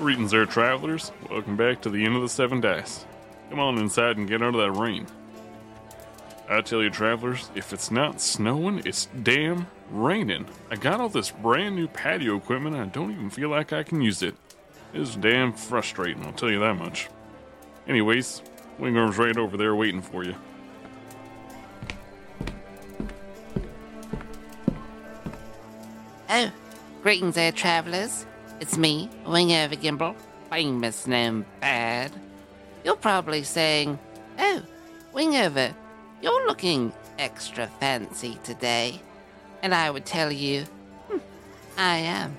Greetings there, travelers. Welcome back to the end of the Seven Dice. Come on inside and get out of that rain. I tell you, travelers, if it's not snowing, it's damn raining. I got all this brand new patio equipment and I don't even feel like I can use it. It's damn frustrating, I'll tell you that much. Anyways, Wingworm's right over there waiting for you. Oh, greetings there, travelers. It's me, Wingover Gimble, famous gnome bad. You're probably saying, Oh, Wingover, you're looking extra fancy today. And I would tell you, hmm, I am.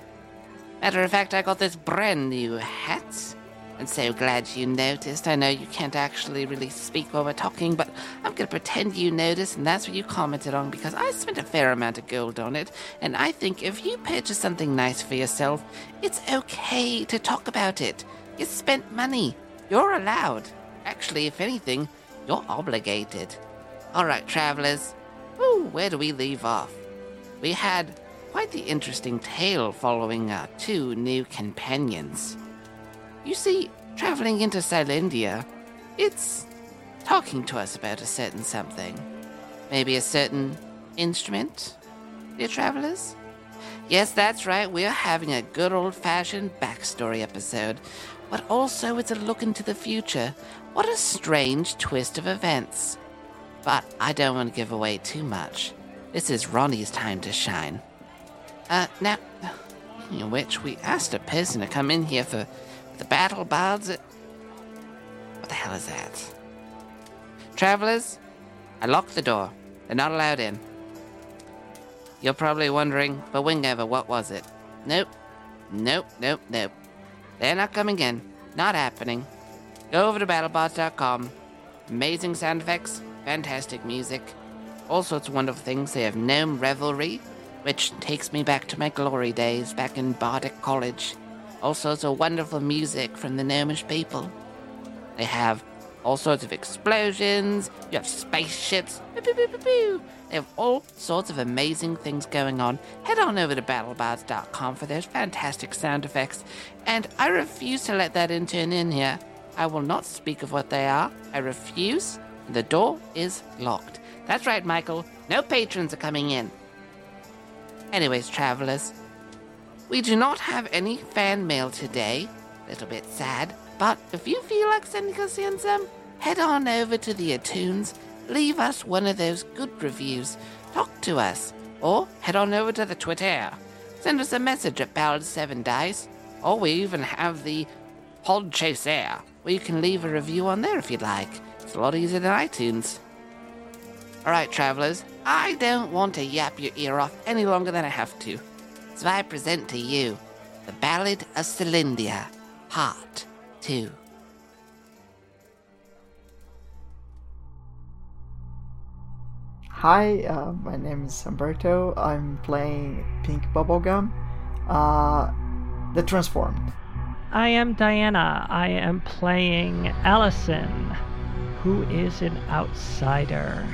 Matter of fact, I got this brand new hat. I'm so glad you noticed. I know you can't actually really speak while we're talking, but I'm gonna pretend you noticed, and that's what you commented on because I spent a fair amount of gold on it, and I think if you purchase something nice for yourself, it's okay to talk about it. You spent money. You're allowed. Actually, if anything, you're obligated. All right, travelers. Ooh, where do we leave off? We had quite the interesting tale following our two new companions. You see, traveling into Silendia, it's talking to us about a certain something. Maybe a certain instrument, dear travelers? Yes, that's right, we're having a good old fashioned backstory episode, but also it's a look into the future. What a strange twist of events. But I don't want to give away too much. This is Ronnie's time to shine. Uh, now, in which we asked a person to come in here for the battle bards. What the hell is that? Travelers, I locked the door. They're not allowed in. You're probably wondering, but Wingover, what was it? Nope. Nope, nope, nope. They're not coming in. Not happening. Go over to battlebards.com. Amazing sound effects, fantastic music, all sorts of wonderful things. They have Gnome Revelry, which takes me back to my glory days back in Bardic College. All sorts of wonderful music from the gnomish people. They have all sorts of explosions. You have spaceships. They have all sorts of amazing things going on. Head on over to battlebards.com for those fantastic sound effects. And I refuse to let that intern in here. I will not speak of what they are. I refuse. The door is locked. That's right, Michael. No patrons are coming in. Anyways, travelers, we do not have any fan mail today. Little bit sad. But if you feel like sending us in some, head on over to the iTunes, leave us one of those good reviews, talk to us, or head on over to the Twitter. Send us a message at Ballad7Dice, or we even have the Podchaser, where you can leave a review on there if you'd like. It's a lot easier than iTunes. Alright, travelers, I don't want to yap your ear off any longer than I have to. So I present to you The Ballad of Celindia, Part 2. Hi, uh, my name is Umberto. I'm playing Pink Bubblegum, uh, the Transformed. I am Diana. I am playing Allison, who is an outsider.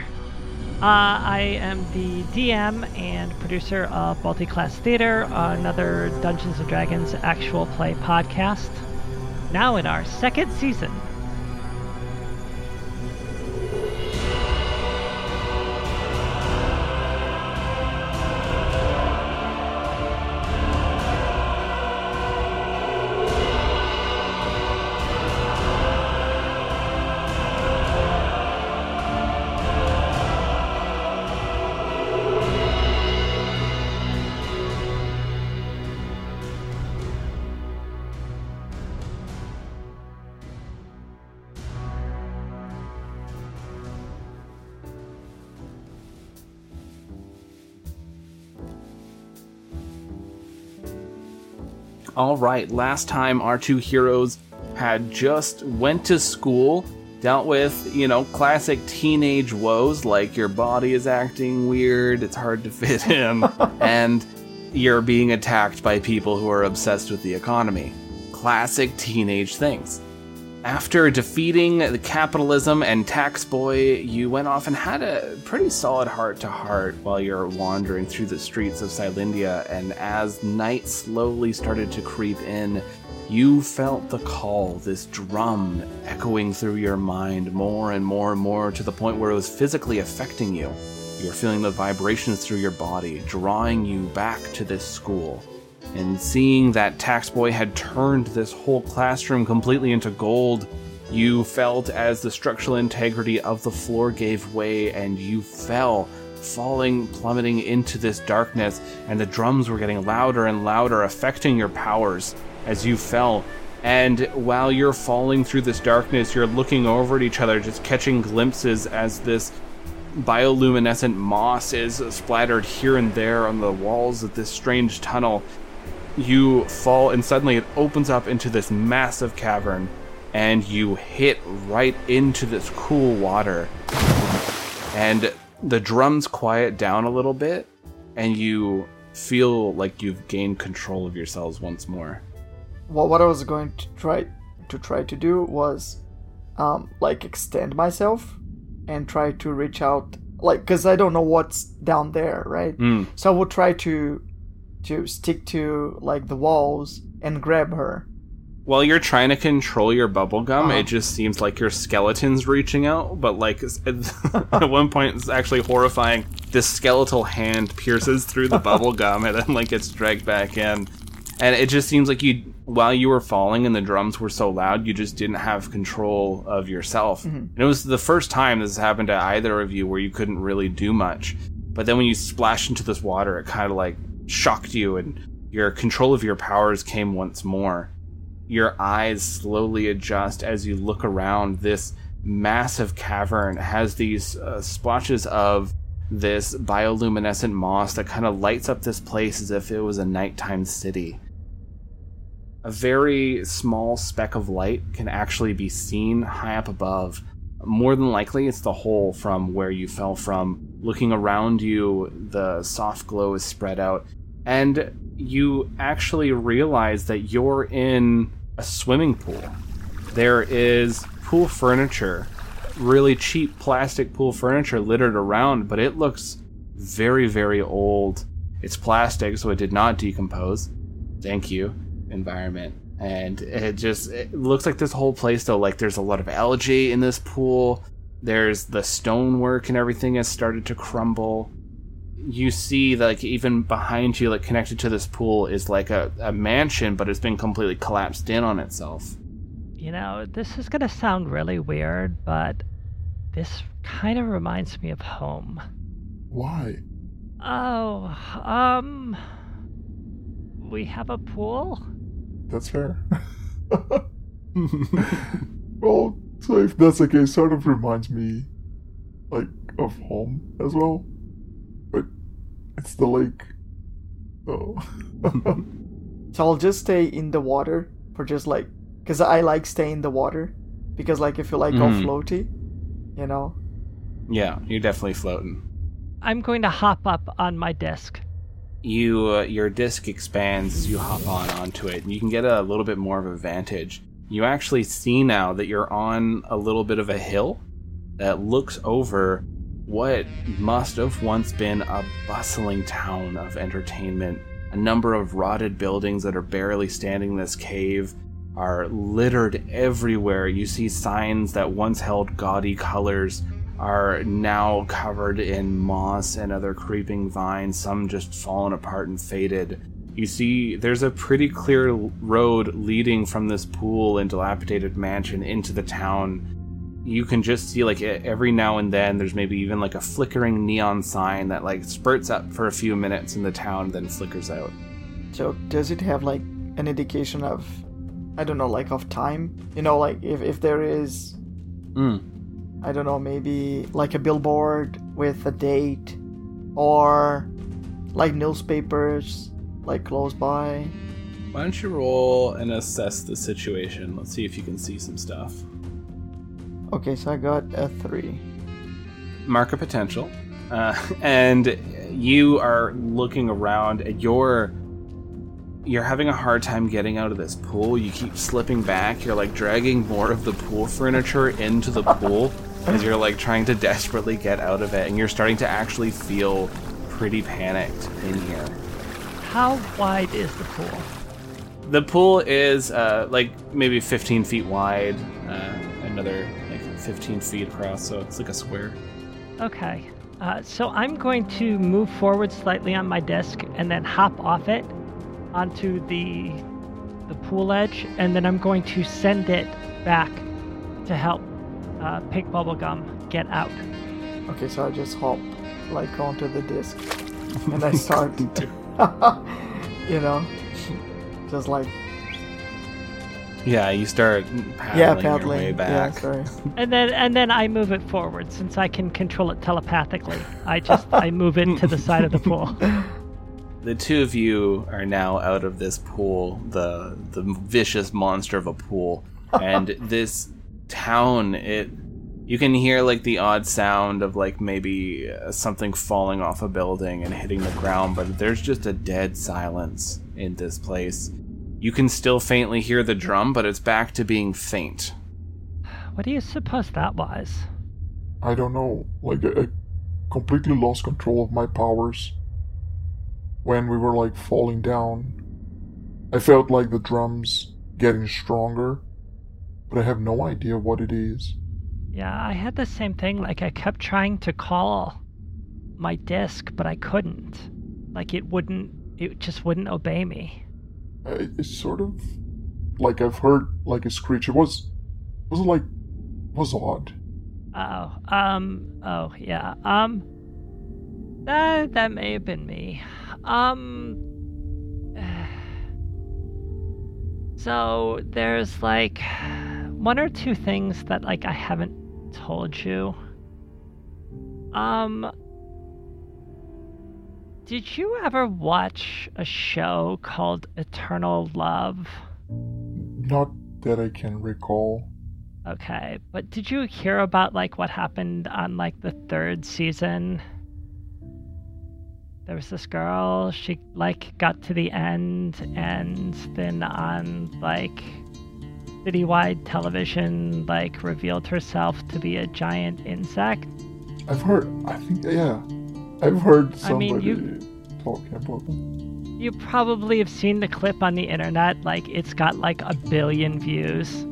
Uh, I am the DM and producer of Multi Class Theater, another Dungeons and Dragons actual play podcast, now in our second season. All right, last time our two heroes had just went to school, dealt with, you know, classic teenage woes like your body is acting weird, it's hard to fit in, and you're being attacked by people who are obsessed with the economy. Classic teenage things. After defeating the capitalism and tax boy, you went off and had a pretty solid heart to heart while you're wandering through the streets of Silindia. And as night slowly started to creep in, you felt the call, this drum echoing through your mind more and more and more to the point where it was physically affecting you. You were feeling the vibrations through your body, drawing you back to this school. And seeing that Tax Boy had turned this whole classroom completely into gold, you felt as the structural integrity of the floor gave way and you fell, falling, plummeting into this darkness, and the drums were getting louder and louder, affecting your powers as you fell. And while you're falling through this darkness, you're looking over at each other, just catching glimpses as this bioluminescent moss is splattered here and there on the walls of this strange tunnel. You fall, and suddenly it opens up into this massive cavern, and you hit right into this cool water. And the drums quiet down a little bit, and you feel like you've gained control of yourselves once more. Well, what I was going to try to try to do was, um, like extend myself and try to reach out, like, cause I don't know what's down there, right? Mm. So I will try to to stick to like the walls and grab her. While you're trying to control your bubblegum, Uh-huh. it just seems like your skeleton's reaching out, but like at one point it's actually horrifying. This skeletal hand pierces through the bubblegum and then like gets dragged back in. And it just seems like you while you were falling and the drums were so loud, you just didn't have control of yourself. And it was the first time this happened to either of you where you couldn't really do much. But then when you splashed into this water, it kind of like shocked you and your control of your powers came once more your eyes slowly adjust as you look around. This massive cavern has these uh, splotches of this bioluminescent moss that kind of lights up this place as if it was a nighttime city. A very small speck of light can actually be seen high up above. More than likely, it's the hole from where you fell from. Looking around you, the soft glow is spread out, and you actually realize that you're in a swimming pool. There is pool furniture, really cheap plastic pool furniture littered around, but it looks very, very old. It's plastic, so it did not decompose. Thank you, environment. And it just it looks like this whole place though, like there's a lot of algae in this pool. There's the stonework and everything has started to crumble you see like even behind you like connected to this pool is like a, a mansion but it's been completely collapsed in on itself You know, this is gonna sound really weird, but this kind of reminds me of home. Why? Oh, um. We have a pool? That's fair. well, so if that's the case, sort of reminds me, like, of home as well. But it's the lake. Oh. So I'll just stay in the water for just like, cause I like staying in the water, because like if you like all Mhm. floaty, you know. yeah you're definitely floating I'm going to hop up on my disc. you uh, your disc expands as you hop on onto it and you can get a little bit more of a vantage you actually see now that you're on a little bit of a hill that looks over what must have once been a bustling town of entertainment a number of rotted buildings that are barely standing in this cave are littered everywhere you see signs that once held gaudy colors are now covered in moss and other creeping vines, some just fallen apart and faded. You see, there's a pretty clear road leading from this pool and dilapidated mansion into the town. You can just see, like, every now and then, there's maybe even like a flickering neon sign that, like, spurts up for a few minutes in the town, then flickers out. So does it have like an indication of, I don't know, like of time? You know, like if if there is, Mm. I don't know, maybe like a billboard with a date, or like newspapers like close by. Why don't you roll and assess the situation? Let's see if you can see some stuff. Okay, so I got a three. mark of potential, uh, and you are looking around. And you're you're having a hard time getting out of this pool. You keep slipping back. You're like dragging more of the pool furniture into the pool as you're like trying to desperately get out of it, and you're starting to actually feel pretty panicked in here. How wide is the pool? the pool is uh, like maybe 15 feet wide, uh, another like 15 feet across, so it's like a square. Okay. Uh, so I'm going to move forward slightly on my disc and then hop off it onto the the pool edge, and then I'm going to send it back to help uh, Pink Bubblegum get out. Okay, so I just hop like onto the disc and I start, to, you know, just like Yeah, you start paddling, yeah, your paddling. way Yeah, back. sorry. And then and then I move it forward since I can control it telepathically. I just I move it to the side of the pool. the two of you are now out of this pool, the the vicious monster of a pool, and this town. It you can hear like the odd sound of like maybe uh, something falling off a building and hitting the ground, but there's just a dead silence in this place. You can still faintly hear the drum, but it's back to being faint. What do you suppose that was? I don't know. Like, I, I completely lost control of my powers when we were like falling down. I felt like the drums getting stronger, but I have no idea what it is. Yeah, I had the same thing. Like I kept trying to call my disc, but I couldn't. Like it wouldn't. It just wouldn't obey me. Uh, It's sort of like I've heard like a screech. It was was like was odd. Oh, um, oh yeah, um, that that may have been me. Um, so there's like one or two things that like I haven't told you. Um, did you ever watch a show called Eternal Love? Not that I can recall. Okay, but did you hear about like what happened on like the third season? There was this girl, she like got to the end and then on like citywide television like revealed herself to be a giant insect. I've heard. I think yeah. I've heard I mean, somebody you- talking about them. You probably have seen the clip on the internet, like it's got like a billion views.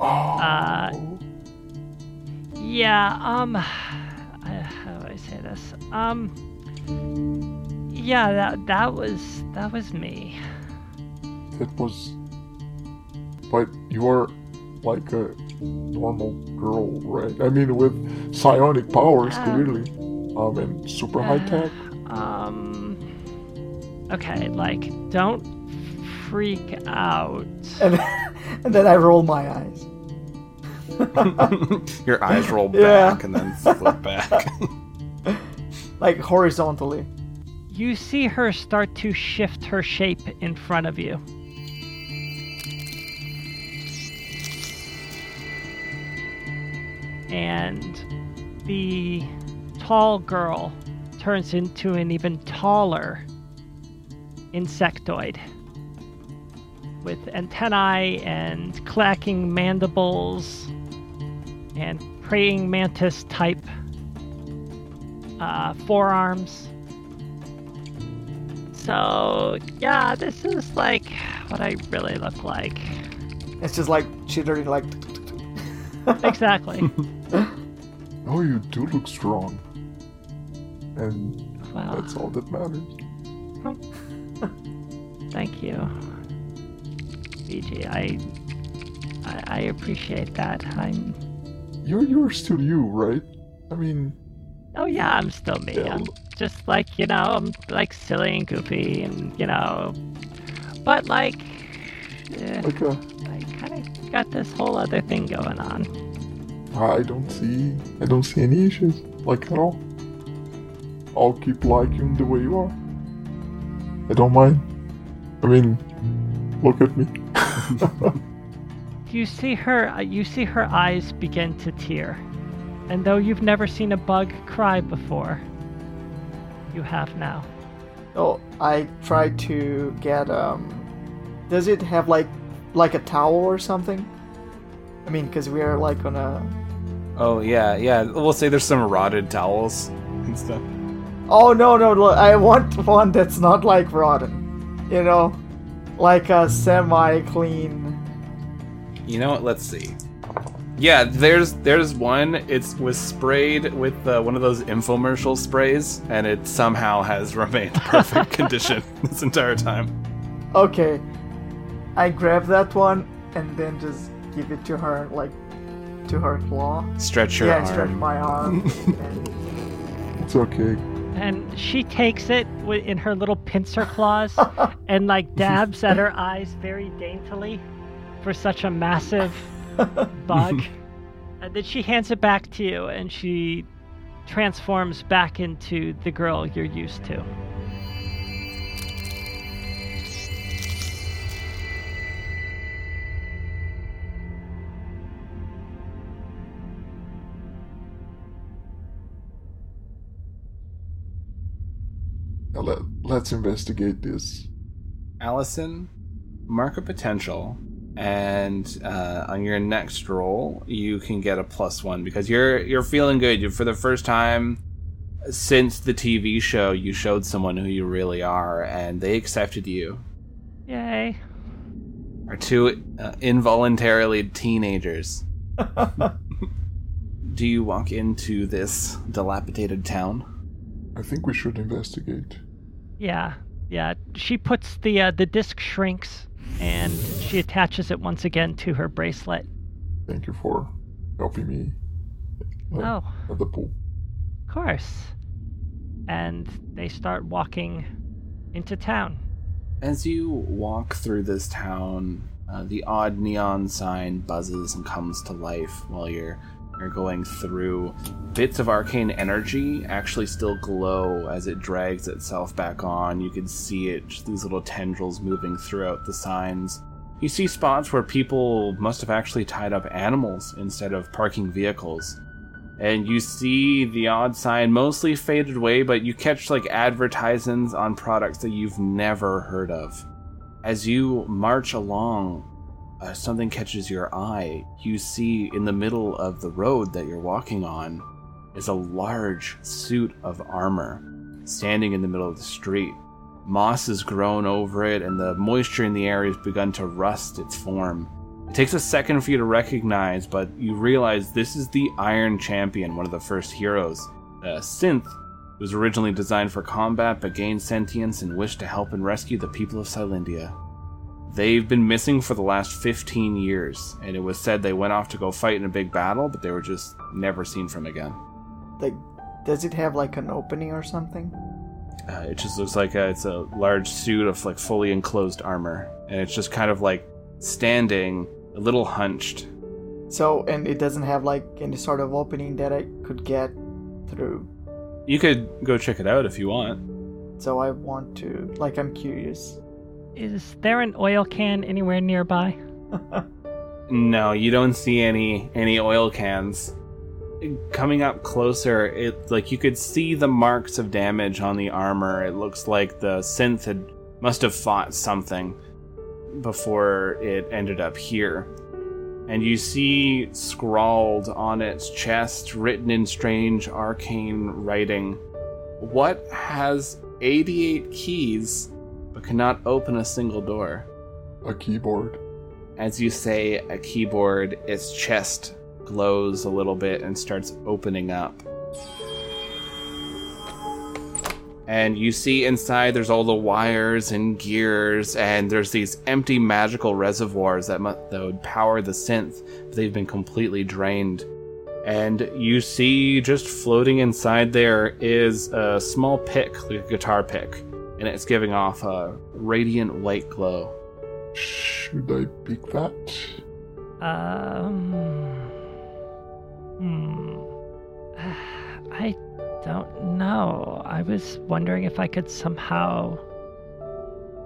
Oh. Uh, Yeah, um uh, how do I say this? Um yeah, that that was that was me. it was. But you are like a normal girl, right? I mean, with psionic powers, Ah. clearly. Um, and super high tech. Um Okay, like don't freak out. And, and then I roll my eyes. Your eyes roll Yeah. back and then flip back. like horizontally. You see her start to shift her shape in front of you. And the tall girl turns into an even taller insectoid with antennae and clacking mandibles and praying mantis type uh, forearms. So, yeah, this is like what I really look like. It's just like chittering, like. Exactly. Oh, you do look strong. And Wow. that's all that matters. Thank you. BG, I, I I appreciate that. I'm You're you're still you, right? I mean, Oh yeah, I'm still me. Yeah. I'm just like, you know, I'm like silly and goofy and you know but like eh, like uh, I kinda got this whole other thing going on. I don't see I don't see any issues, like at all. I'll keep liking the way you are. I don't mind. I mean, look at me. You see her uh, you see her eyes begin to tear. And though you've never seen a bug cry before, you have now. Oh, I tried to get um. Does it have like like a towel or something? I mean, because we are like on a. oh yeah, yeah. We'll say there's some rotted towels and stuff. Oh no no! Look, I want one that's not like rotten. You know, like a semi-clean. You know what? Let's see. Yeah, there's there's one. It was sprayed with uh, one of those infomercial sprays, and it somehow has remained perfect condition this entire time. Okay, I grab that one and then just give it to her, like to her claw. Stretch your yeah, arm. stretch my arm. and It's okay. And she takes it in her little pincer claws and like dabs at her eyes very daintily for such a massive bug. and then she hands it back to you and she transforms back into the girl you're used to. Let's investigate this. Allison, mark a potential, and uh, on your next roll, you can get a plus one because you're you're feeling good. You for the first time since the TV show, you showed someone who you really are, and they accepted you. Yay. Are two uh, involuntarily teenagers. Do you walk into this dilapidated town? I think we should investigate. Yeah, yeah. She puts the uh, the disc shrinks and she attaches it once again to her bracelet. Thank you for helping me uh, Oh, at the pool. of course. And they start walking into town. As you walk through this town, uh, the odd neon sign buzzes and comes to life while you're you're going through. Bits of arcane energy actually still glow as it drags itself back on. You can see it, these little tendrils moving throughout the signs. You see spots where people must have actually tied up animals instead of parking vehicles. And you see the odd sign mostly faded away, but you catch like advertisements on products that you've never heard of. As you march along, uh, something catches your eye. You see in the middle of the road that you're walking on is a large suit of armor standing in the middle of the street. Moss has grown over it, and the moisture in the air has begun to rust its form. It takes a second for you to recognize, but you realize this is the Iron Champion, one of the first heroes. A synth was originally designed for combat but gained sentience and wished to help and rescue the people of Silendia. They've been missing for the last 15 years, and it was said they went off to go fight in a big battle, but they were just never seen from again. Like, does it have like an opening or something? Uh, it just looks like a, it's a large suit of like fully enclosed armor, and it's just kind of like standing, a little hunched. So, and it doesn't have like any sort of opening that I could get through. You could go check it out if you want. So I want to, like, I'm curious. Is there an oil can anywhere nearby? No, you don't see any any oil cans. Coming up closer, it like you could see the marks of damage on the armor. It looks like the synth had must have fought something before it ended up here. And you see scrawled on its chest, written in strange arcane writing, what has 88 keys but cannot open a single door? A keyboard. As you say a keyboard, its chest glows a little bit and starts opening up. And you see inside there's all the wires and gears, and there's these empty magical reservoirs that, mu- that would power the synth, but they've been completely drained. And you see just floating inside there is a small pick, like a guitar pick, and it's giving off a radiant white glow. Should I pick that? Um. Hmm. I don't know. I was wondering if I could somehow.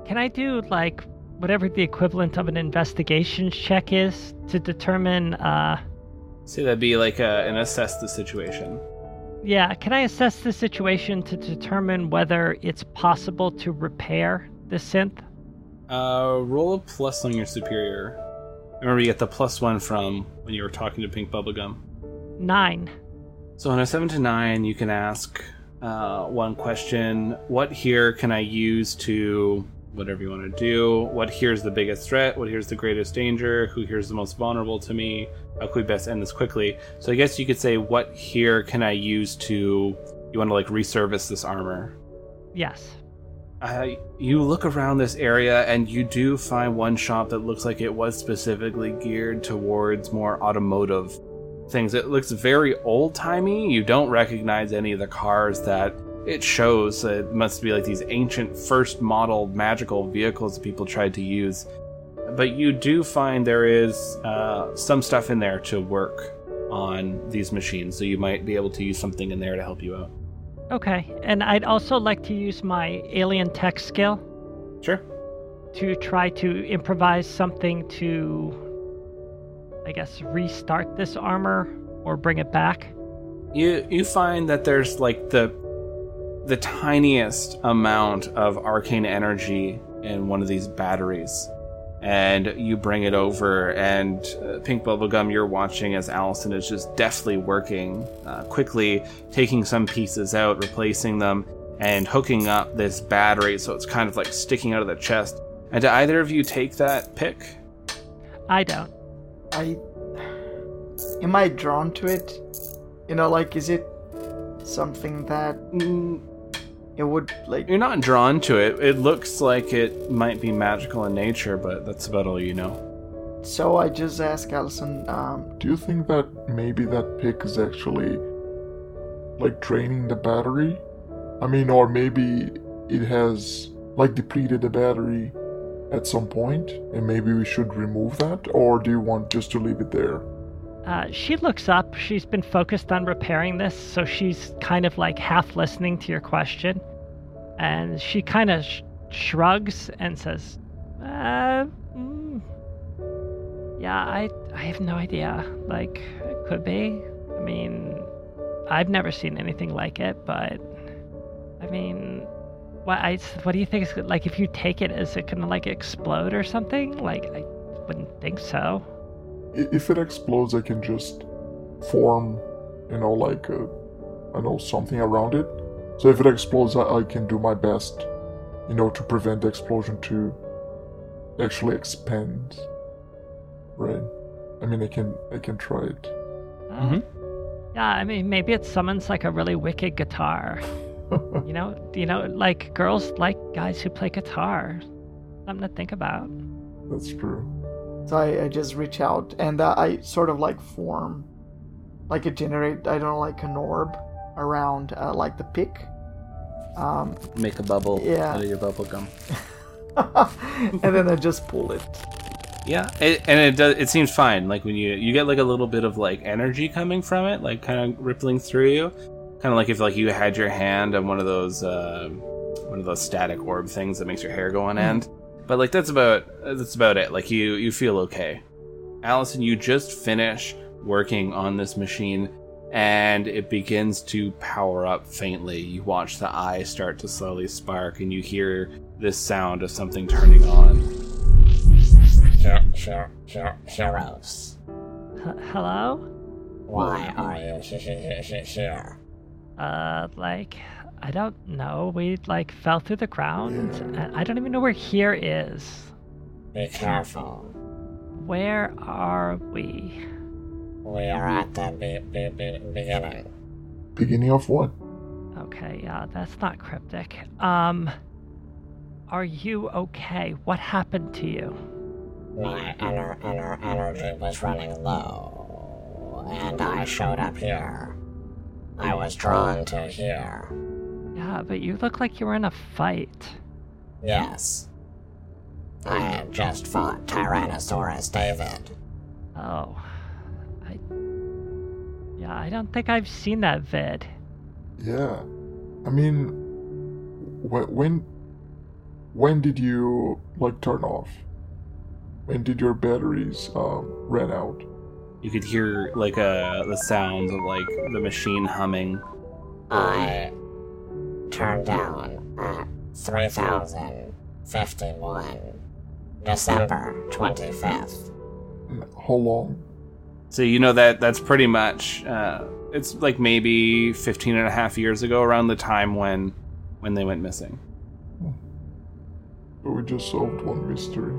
Can I do, like, whatever the equivalent of an investigation check is to determine, uh. So that'd be like a, an assess the situation. Yeah, can I assess the situation to determine whether it's possible to repair the synth? Uh, roll a plus on your superior. Remember, you get the plus one from when you were talking to Pink Bubblegum. Nine. So on a seven to nine, you can ask uh, one question: What here can I use to whatever you want to do. What here's the biggest threat? What here's the greatest danger? Who here's the most vulnerable to me? How could we best end this quickly? So I guess you could say, what here can I use to? You want to like resurface this armor? Yes. Uh, you look around this area and you do find one shop that looks like it was specifically geared towards more automotive things. It looks very old timey. You don't recognize any of the cars that it shows. It must be like these ancient first model magical vehicles that people tried to use. But you do find there is uh, some stuff in there to work on these machines, so you might be able to use something in there to help you out. Okay. And I'd also like to use my alien tech skill Sure. to try to improvise something to, I guess, restart this armor or bring it back. you you find that there's like the the tiniest amount of arcane energy in one of these batteries and you bring it over and uh, pink bubblegum you're watching as allison is just deftly working uh, quickly taking some pieces out replacing them and hooking up this battery so it's kind of like sticking out of the chest and do either of you take that pick I don't. I am I drawn to it? You know, like is it something that Mm, it would like? you're not drawn to it it looks like it might be magical in nature but that's about all you know So I just ask Allison. Um, Do you think that maybe that pick is actually like draining the battery? I mean, or maybe it has like depleted the battery at some point, and maybe we should remove that, or do you want just to leave it there? Uh, she looks up. She's been focused on repairing this, so she's kind of like half listening to your question. And she kind of sh- shrugs and says, uh, mm, Yeah, I, I have no idea. Like, it could be. I mean, I've never seen anything like it, but I mean, what I what do you think is like if you take it, is it gonna like explode or something? Like, I wouldn't think so. If it explodes, I can just form, you know, like a, I know something around it. So if it explodes, I, I can do my best, you know, to prevent the explosion to actually expand. Right. I mean, I can I can try it. Uh, Mhm. Yeah, I mean, maybe it summons like a really wicked guitar. you know, you know, like girls like guys who play guitar. Something to think about. That's true. So I, I just reach out and uh, I sort of like form, like a generate. I don't know, like an orb around uh, like the pick. Um, make a bubble Yeah. out of your bubble gum and then I just pull it. Yeah, it, and it does. It seems fine. Like when you you get like a little bit of like energy coming from it, like kind of rippling through you, kind of like if like you had your hand on one of those uh, one of those static orb things that makes your hair go on end. But like that's about that's about it. Like you you feel okay. Allison, you just finish working on this machine, and it begins to power up faintly. You watch the eye start to slowly spark, and you hear this sound of something turning on. Heroes. H- hello? Why are you he- he- he- he- here? Uh, like, I don't know. We like fell through the ground. and I don't even know where here is. Be careful. Where are we? We are at the be- be- be- beginning. Beginning of what? Okay, yeah, that's not cryptic. Um, are you okay? What happened to you? My ener- ener- energy was running low, and I showed up here. I was drawn to here. Yeah, but you look like you were in a fight. Yes. I had just fought Tyrannosaurus David. Oh, I. Yeah, I don't think I've seen that vid. Yeah. I mean, wh- when when did you like turn off? When did your batteries um, ran out? You could hear like uh, the sounds of like the machine humming. I turned down at 3051, December 25th. And How long? So you know that that's pretty much uh, it's like maybe 15 and a half years ago around the time when when they went missing. So we we just solved one mystery.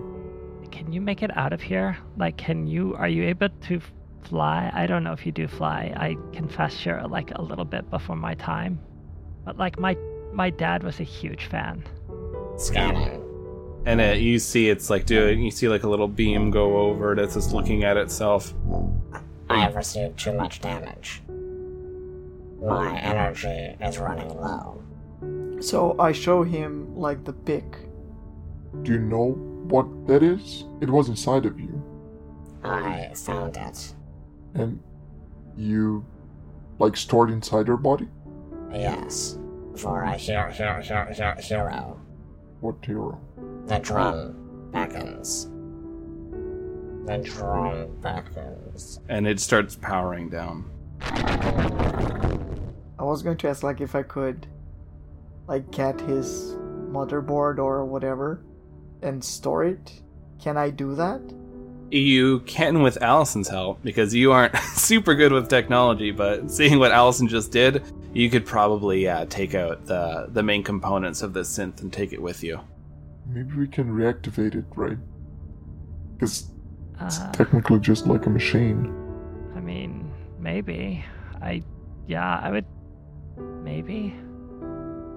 Can you make it out of here? Like, can you? Are you able to fly? I don't know if you do fly. I confess you're like a little bit before my time, but like my my dad was a huge fan. Scanning. And it, you see it's like doing. You see like a little beam go over it. It's just looking at itself. I have received too much damage. My energy is running low. So I show him like the pick. Do you know what that is? It was inside of you. I found it. And you, like, stored inside your body? Yes. For a hero, hero, hero, hero, hero. What hero? The drum beckons. The drum beckons. And it starts powering down. I was going to ask like if I could like get his motherboard or whatever and store it. Can I do that? You can with Allison's help because you aren't super good with technology, but seeing what Allison just did, you could probably yeah, take out the the main components of this synth and take it with you. Maybe we can reactivate it, right? Because it's Uh, technically just like a machine. I mean, maybe. I, yeah, I would, maybe.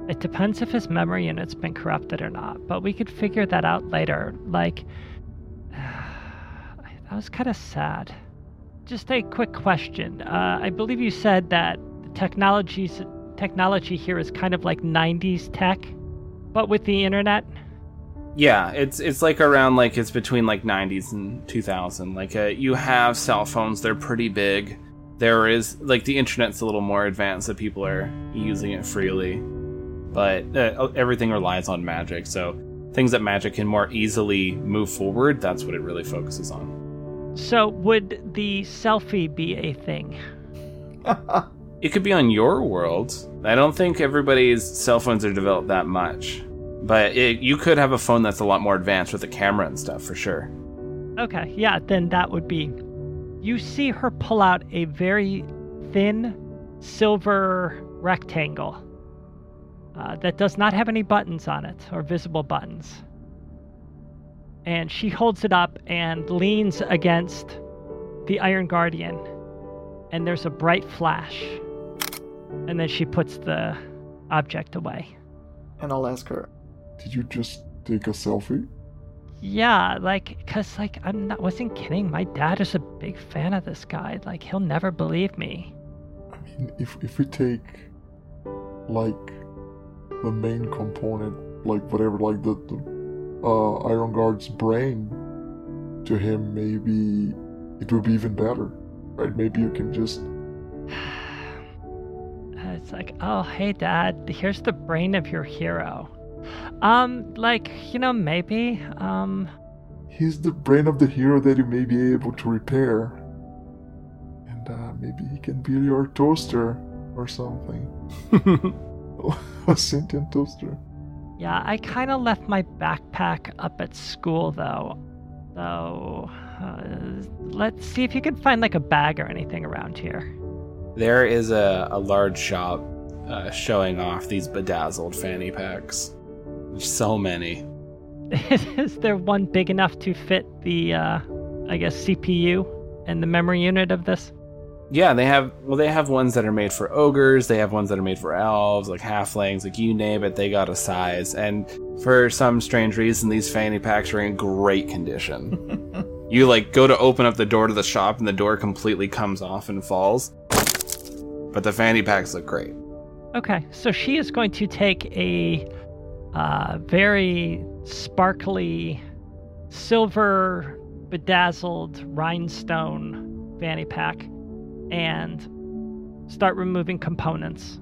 It depends if his memory unit's been corrupted or not, but we could figure that out later. Like, that was kind of sad. Just a quick question. Uh, I believe you said that the technologies technology here is kind of like 90s tech, but with the internet. Yeah, it's it's like around like it's between like 90s and 2000. Like uh, you have cell phones, they're pretty big. There is like the internet's a little more advanced, so people are using it freely. But uh, everything relies on magic, so things that magic can more easily move forward. That's what it really focuses on. So, would the selfie be a thing? It could be on your world. I don't think everybody's cell phones are developed that much, but it, you could have a phone that's a lot more advanced with a camera and stuff for sure. Okay, yeah, then that would be. You see her pull out a very thin silver rectangle uh, that does not have any buttons on it or visible buttons. And she holds it up and leans against the Iron Guardian. And there's a bright flash. And then she puts the object away. And I'll ask her. Did you just take a selfie? Yeah, like, cause like I'm not wasn't kidding. My dad is a big fan of this guy. Like, he'll never believe me. I mean, if if we take like the main component, like whatever, like the, the uh, Iron Guard's brain to him, maybe it would be even better, right? Maybe you can just It's like, oh, hey, dad, here's the brain of your hero. Um, like, you know, maybe. Um, he's the brain of the hero that you may be able to repair, and uh, maybe he can be your toaster or something, a sentient toaster. yeah, I kind of left my backpack up at school though. So, uh, let's see if you can find like a bag or anything around here. There is a, a large shop uh, showing off these bedazzled fanny packs. There's so many. Is there one big enough to fit the, uh, I guess, CPU and the memory unit of this? Yeah, they have well, they have ones that are made for ogres. They have ones that are made for elves, like halflings, like you name it. They got a size, and for some strange reason, these fanny packs are in great condition. you like go to open up the door to the shop, and the door completely comes off and falls. But the fanny packs look great. Okay, so she is going to take a uh, very sparkly, silver bedazzled rhinestone fanny pack and start removing components.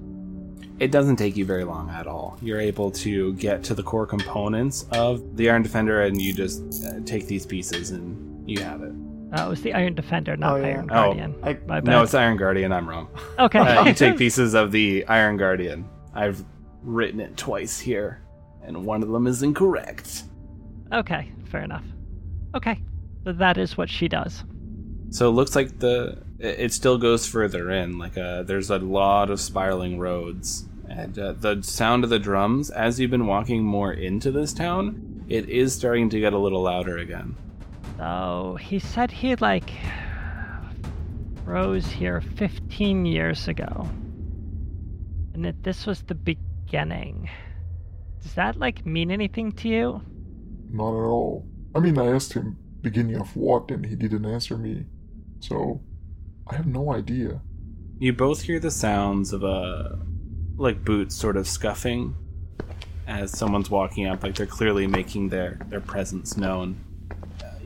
It doesn't take you very long at all. You're able to get to the core components of the Iron Defender, and you just uh, take these pieces, and you have it. Uh, it was the Iron Defender, not Oh, yeah. Iron Oh, Guardian. I- My bad. No, it's Iron Guardian. I'm wrong. okay. Uh, you take pieces of the Iron Guardian. I've written it twice here, and one of them is incorrect. okay, fair enough. Okay, so that is what she does. So it looks like the it it still goes further in. Like uh, there's a lot of spiraling roads, and uh, the sound of the drums as you've been walking more into this town it is starting to get a little louder again. So he said he like rose here 15 years ago, and that this was the beginning. Does that like mean anything to you? Not at all. I mean, I asked him beginning of what, and he didn't answer me. So, I have no idea. You both hear the sounds of a like boots sort of scuffing as someone's walking up, like they're clearly making their their presence known.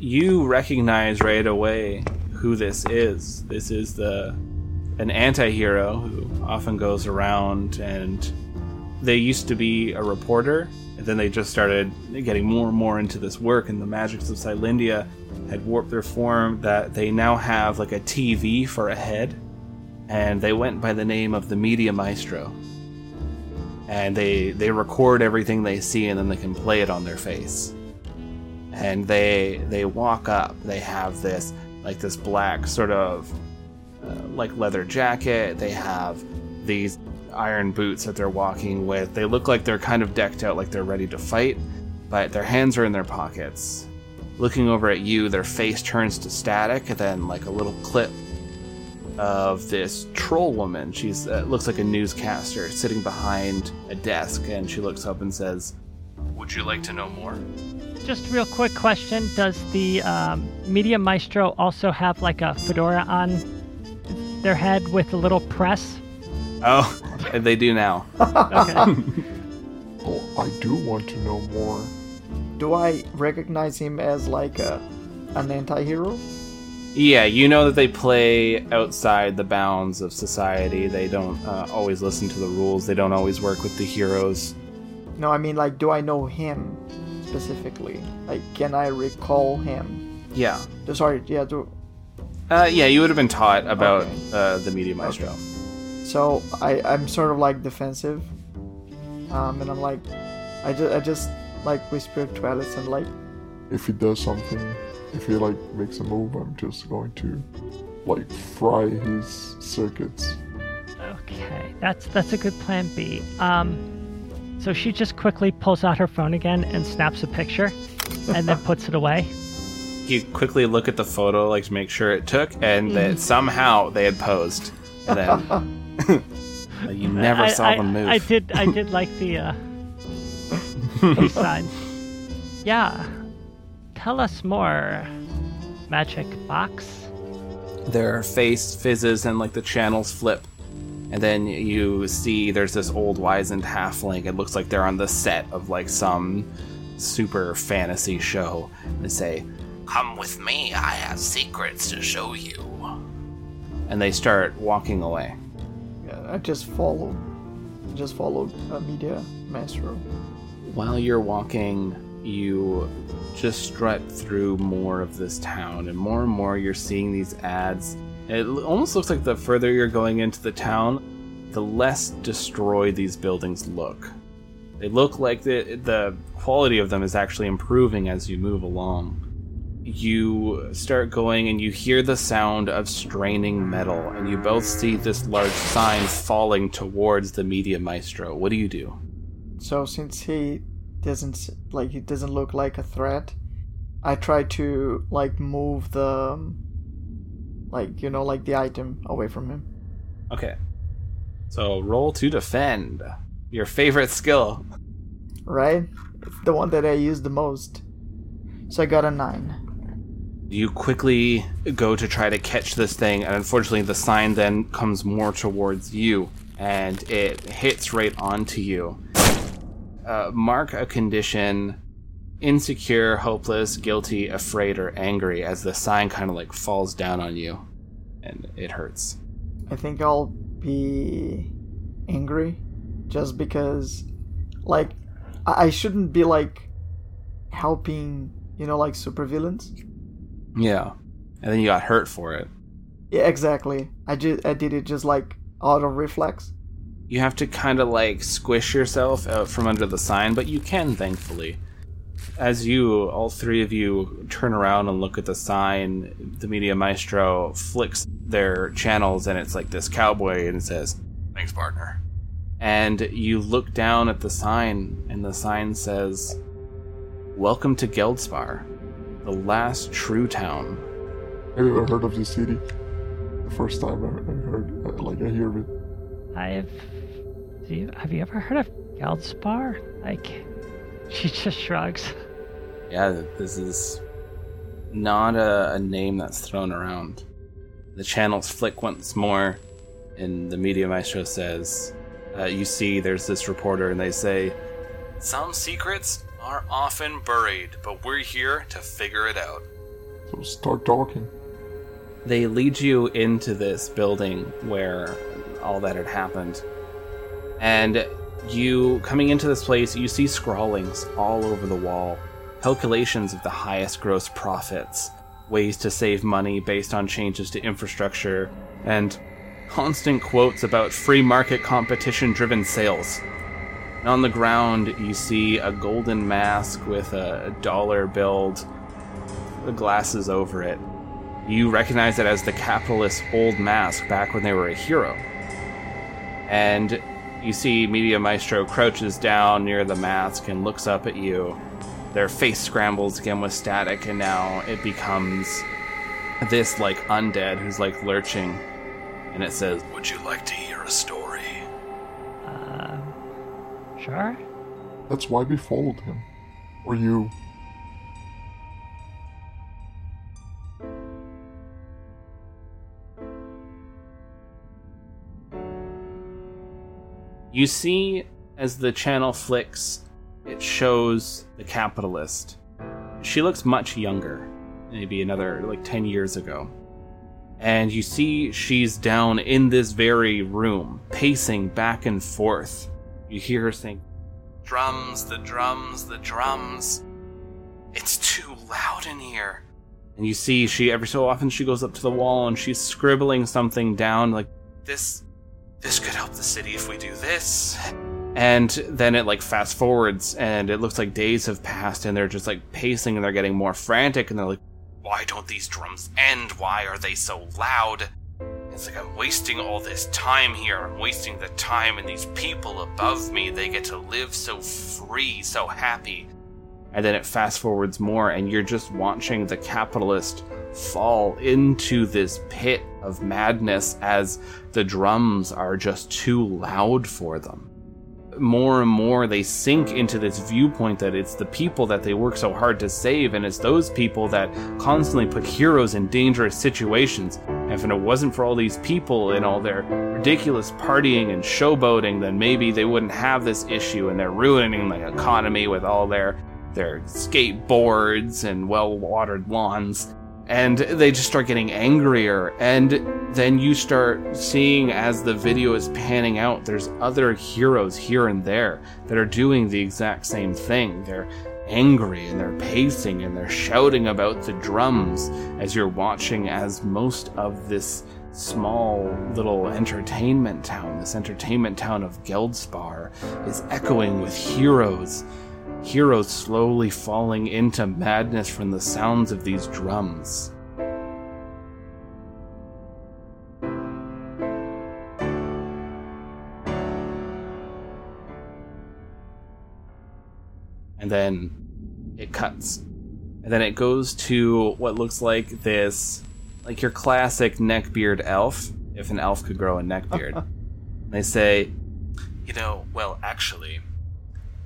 You recognize right away who this is. This is the an anti-hero who often goes around and they used to be a reporter and then they just started getting more and more into this work and the magics of Silindia had warped their form that they now have like a TV for a head and they went by the name of the Media Maestro. And they they record everything they see and then they can play it on their face. And they they walk up. They have this like this black sort of uh, like leather jacket. They have these iron boots that they're walking with. They look like they're kind of decked out like they're ready to fight, but their hands are in their pockets. Looking over at you, their face turns to static and then like a little clip of this troll woman. She's uh, looks like a newscaster sitting behind a desk, and she looks up and says, "Would you like to know more?" Just real quick question: Does the um, Media Maestro also have like a fedora on their head with a little press? Oh, they do now. Okay. Oh, I do want to know more. Do I recognize him as like a an anti-hero? Yeah, you know that they play outside the bounds of society. They don't uh, always listen to the rules. They don't always work with the heroes. No, I mean like do I know him specifically? Like can I recall him? Yeah. Uh, Sorry, yeah, do Uh, yeah, you would have been taught about Okay. uh, the Media Maestro. So I I'm sort of like defensive, um, and I'm like, I just I just like whisper to Allison like, If he does something, if he like makes a move, I'm just going to like fry his circuits. okay, that's that's a good plan B. Um, so she just quickly pulls out her phone again and snaps a picture, and then puts it away. You quickly look at the photo, like to make sure it took, and that somehow they had posed. And then you never I, saw I, them move. I did. I did like the uh, peace sign. Yeah. Tell us more, Magic Box. Their face fizzes and like the channels flip. And then you see there's this old wizened halfling. It looks like they're on the set of like some super fantasy show. And they say, Come with me, I have secrets to show you. and they start walking away. yeah, I just follow, just followed uh, Media Maestro. While you're walking, you just strut through more of this town, and more and more you're seeing these ads. It almost looks like the further you're going into the town, the less destroyed these buildings look. They look like the the quality of them is actually improving as you move along. You start going and you hear the sound of straining metal, and you both see this large sign falling towards the Media Maestro. What do you do? So since he doesn't like he doesn't look like a threat, I try to like move the um, like you know like the item away from him. Okay. So roll to defend. Your favorite skill. Right? It's the one that I use the most. So I got a nine. You quickly go to try to catch this thing, and unfortunately, the sign then comes more towards you, and it hits right onto you. Uh, mark a condition insecure, hopeless, guilty, afraid, or angry as the sign kind of like falls down on you, and it hurts. I think I'll be angry just because like I shouldn't be like helping, you know, like supervillains. Yeah. And then you got hurt for it. Yeah, exactly. I just I did it just like out of reflex. You have to kind of like squish yourself out from under the sign, but you can, thankfully. As you, all three of you, turn around and look at the sign, the Media Maestro flicks their channels, and it's like this cowboy, and it says, Thanks, partner. And you look down at the sign, and the sign says, Welcome to Geldspar, the last true town. Have you ever heard of this city? The first time I I heard, uh, like, I hear of it. I've. Do you, have you ever heard of Geldspar? Like, she just shrugs. Yeah, this is not a, a name that's thrown around. The channels flick once more, and the media maestro says, uh, You see, there's this reporter, and they say, Some secrets are often buried, but we're here to figure it out. So start talking. They lead you into this building where all that had happened. And you, coming into this place, you see scrawlings all over the wall, calculations of the highest gross profits, ways to save money based on changes to infrastructure, and constant quotes about free market competition driven sales. On the ground, you see a golden mask with a dollar billed glasses over it. You recognize it as the capitalist old mask back when they were a hero. And you see Media Maestro crouches down near the mask and looks up at you. Their face scrambles again with static, and now it becomes this like undead who's like lurching. And it says, Would you like to hear a story? Uh, sure. That's why we followed him. Or you. You see, as the channel flicks, it shows the capitalist. She looks much younger, maybe another like 10 years ago. And you see she's down in this very room, pacing back and forth. You hear her saying, Drums, the drums, the drums. It's too loud in here. And you see she every so often she goes up to the wall and she's scribbling something down like this this could help the city if we do this. And then it like fast forwards and it looks like days have passed and they're just like pacing and they're getting more frantic and they're like, why don't these drums end? Why are they so loud? It's like I'm wasting all this time here. I'm wasting the time and these people above me, they get to live so free, so happy. And then it fast forwards more and you're just watching the capitalist fall into this pit of madness as the drums are just too loud for them. More and more, they sink into this viewpoint that it's the people that they work so hard to save, and it's those people that constantly put heroes in dangerous situations. And if it wasn't for all these people and all their ridiculous partying and showboating, then maybe they wouldn't have this issue, and they're ruining the economy with all their their skateboards and well-watered lawns and they just start getting angrier and then you start seeing as the video is panning out there's other heroes here and there that are doing the exact same thing. They're angry and they're pacing and they're shouting about the drums as you're watching as most of this small little entertainment town this entertainment town of geldspar is echoing with heroes heroes slowly falling into madness from the sounds of these drums. And then it cuts. And then it goes to what looks like this, like your classic neckbeard elf, if an elf could grow a neckbeard. And they say, you know, well, actually,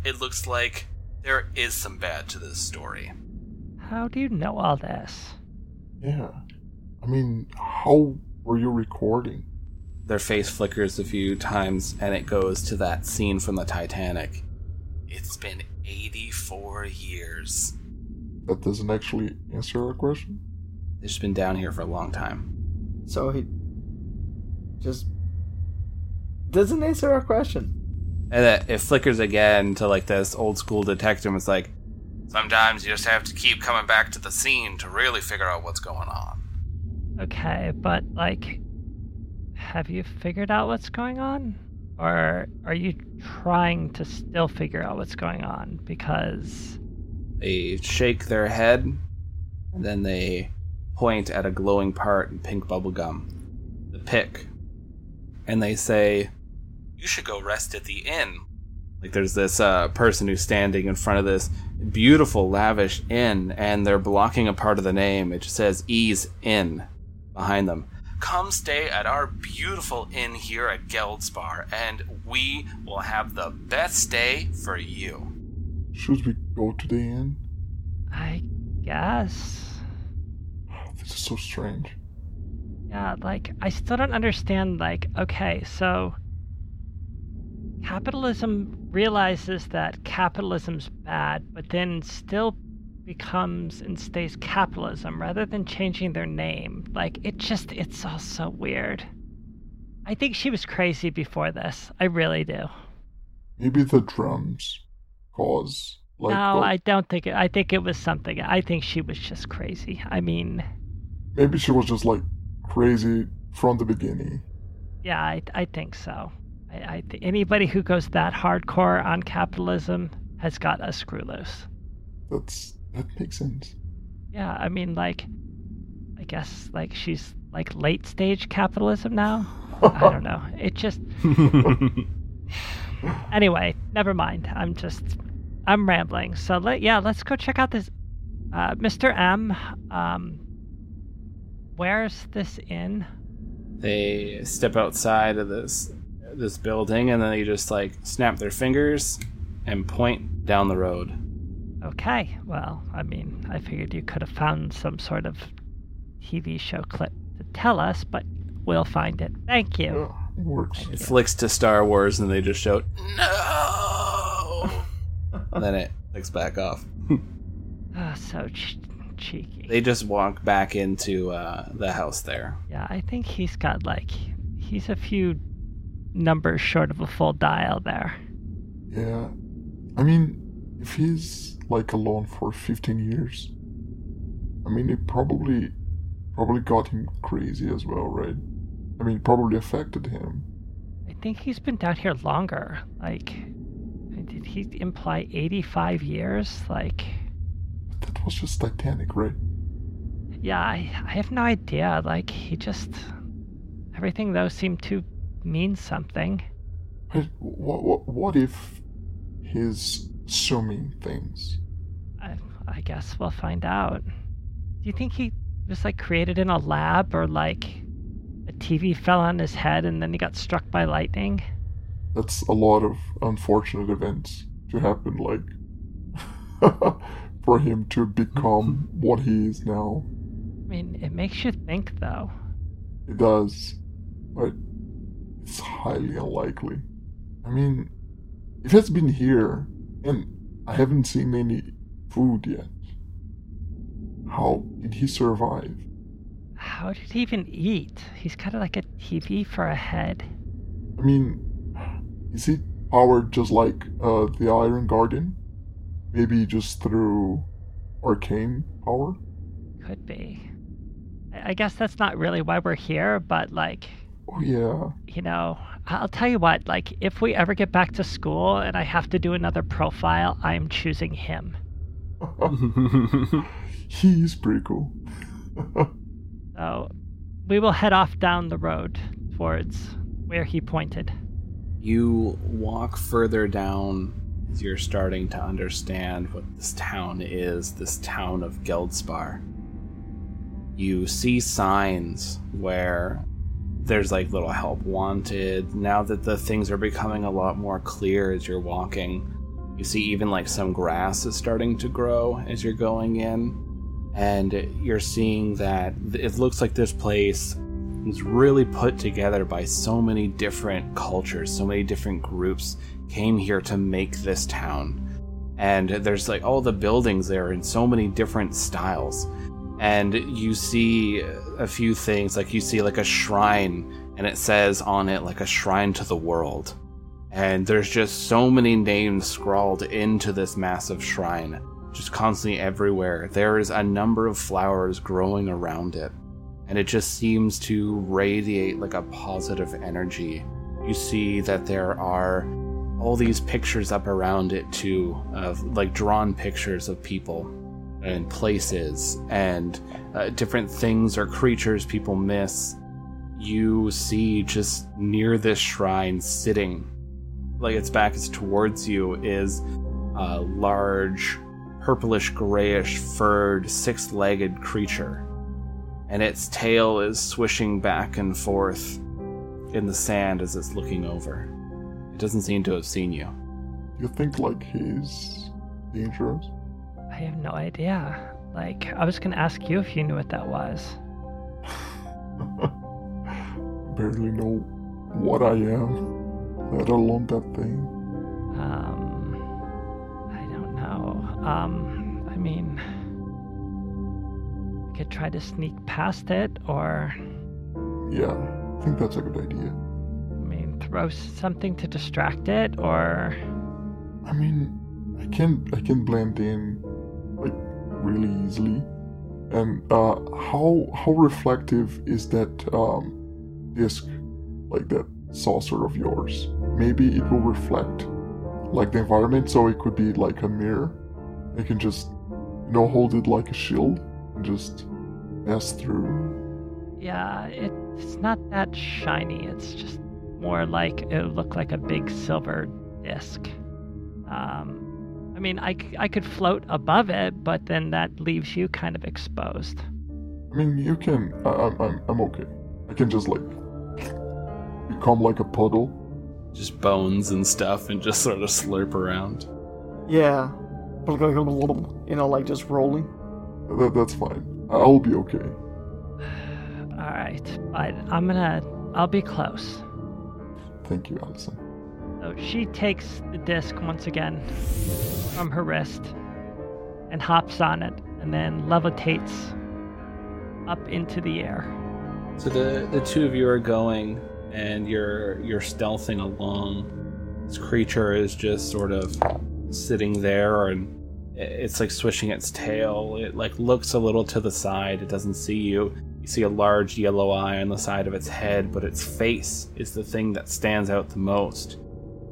it looks like there is some bad to this story. How do you know all this? Yeah. I mean, how were you recording? Their face flickers a few times and it goes to that scene from the Titanic. It's been 84 years. That doesn't actually answer our question? They've just been down here for a long time. So he just doesn't answer our question. And it, it flickers again to like this old school detective. It's like, sometimes you just have to keep coming back to the scene to really figure out what's going on. Okay, but like, have you figured out what's going on? Or are you trying to still figure out what's going on? Because. They shake their head, and then they point at a glowing part in pink bubblegum, the pick, and they say, You should go rest at the inn. Like there's this uh, person who's standing in front of this beautiful, lavish inn, and they're blocking a part of the name. It just says Ease Inn behind them. Come stay at our beautiful inn here at Geldspar, and we will have the best day for you. Should we go to the inn? I guess. This is so strange. Yeah, like, I still don't understand, like, okay, so. Capitalism realizes that capitalism's bad, but then still becomes and stays capitalism rather than changing their name. Like, it just, it's all so weird. I think she was crazy before this. I really do. Maybe the drums cause like no, the- I don't think it. I think it was something. I think she was just crazy. I mean, maybe she was just like crazy from the beginning. yeah, I, I think so. I, I th- anybody who goes that hardcore on capitalism has got a screw loose. That's that makes sense. Yeah, I mean, like, I guess like she's like late stage capitalism now. I don't know. It just anyway. Never mind. I'm just I'm rambling. So let yeah, let's go check out this, uh, Mr. M. Um, where's this inn? They step outside of this this building, and then they just like snap their fingers and point down the road. Okay. Well, I mean, I figured you could have found some sort of TV show clip to tell us, but we'll find it. Thank you. Yeah, it works. It flicks to Star Wars, and they just shout no, and then it flicks back off. Ah, so ch- cheeky. They just walk back into uh, the house there. Yeah, I think he's got like he's a few numbers short of a full dial there. Yeah. I mean, if he's like alone for 15 years, I mean, it probably probably got him crazy as well, right? I mean, probably affected him. I think he's been down here longer. Like, did he imply 85 years? Like, that was just Titanic, right? yeah, I, I have no idea. Like, he just. Everything, though, seemed to mean something. What, what, what if he's assuming things? I, I guess we'll find out. Do you think he was, like, created in a lab or, like, a TV fell on his head and then he got struck by lightning? That's a lot of unfortunate events to happen, like, for him to become what he is now. I mean, it makes you think, though. It does, but it's highly unlikely. I mean, if it's been here and I haven't seen any food yet, how did he survive? How did he even eat? He's kind of like a TV for a head. I mean, is he powered just like uh, the Iron Garden? Maybe just through arcane power? Could be. I guess that's not really why we're here, but like, yeah. you know, I'll tell you what, like, if we ever get back to school and I have to do another profile, I'm choosing him. He's pretty cool. So we will head off down the road towards where he pointed. You walk further down as you're starting to understand what this town is, this town of Geldspar. You see signs where there's like little help wanted. Now that the things are becoming a lot more clear as you're walking, you see even like some grass is starting to grow as you're going in. And you're seeing that it looks like this place was really put together by so many different cultures, so many different groups came here to make this town. And there's like all the buildings there in so many different styles. And you see a few things, like you see like a shrine, and it says on it like a shrine to the world. And there's just so many names scrawled into this massive shrine, just constantly everywhere. There is a number of flowers growing around it and it just seems to radiate like a positive energy. You see that there are all these pictures up around it too, of like drawn pictures of people and places and uh, different things or creatures people miss. You see just near this shrine sitting, like its back is towards you, is a large purplish grayish furred six legged creature, and its tail is swishing back and forth in the sand as it's looking over. It doesn't seem to have seen you. You think like he's dangerous? I have no idea. Like, I was gonna ask you if you knew what that was. Barely know what I am, let alone that thing. Um, I don't know. Um, I mean, we could try to sneak past it, or Yeah, I think that's a good idea. I mean, throw something to distract it, or I mean, I can't, I can blend in really easily. And uh, how how reflective is that um, disc, like that saucer of yours? Maybe it will reflect like the environment, so it could be like a mirror. I can just you know hold it like a shield and just pass through. yeah, it's not that shiny. It's just more like it would look like a big silver disc. Um, I mean, I, I could float above it, but then that leaves you kind of exposed. I mean, you can. I, I'm I'm I'm okay. I can just like become like a puddle. Just bones and stuff, and just sort of slurp around. Yeah. You know, like just rolling. That, that's fine. I'll be okay. All right, but I'm gonna. I'll be close. Thank you, Allison. She takes the disc once again from her wrist and hops on it, and then levitates up into the air. So the the two of you are going, and you're you're stealthing along. This creature is just sort of sitting there, and it's like swishing its tail. It like looks a little to the side. It doesn't see you. You see a large yellow eye on the side of its head, but its face is the thing that stands out the most.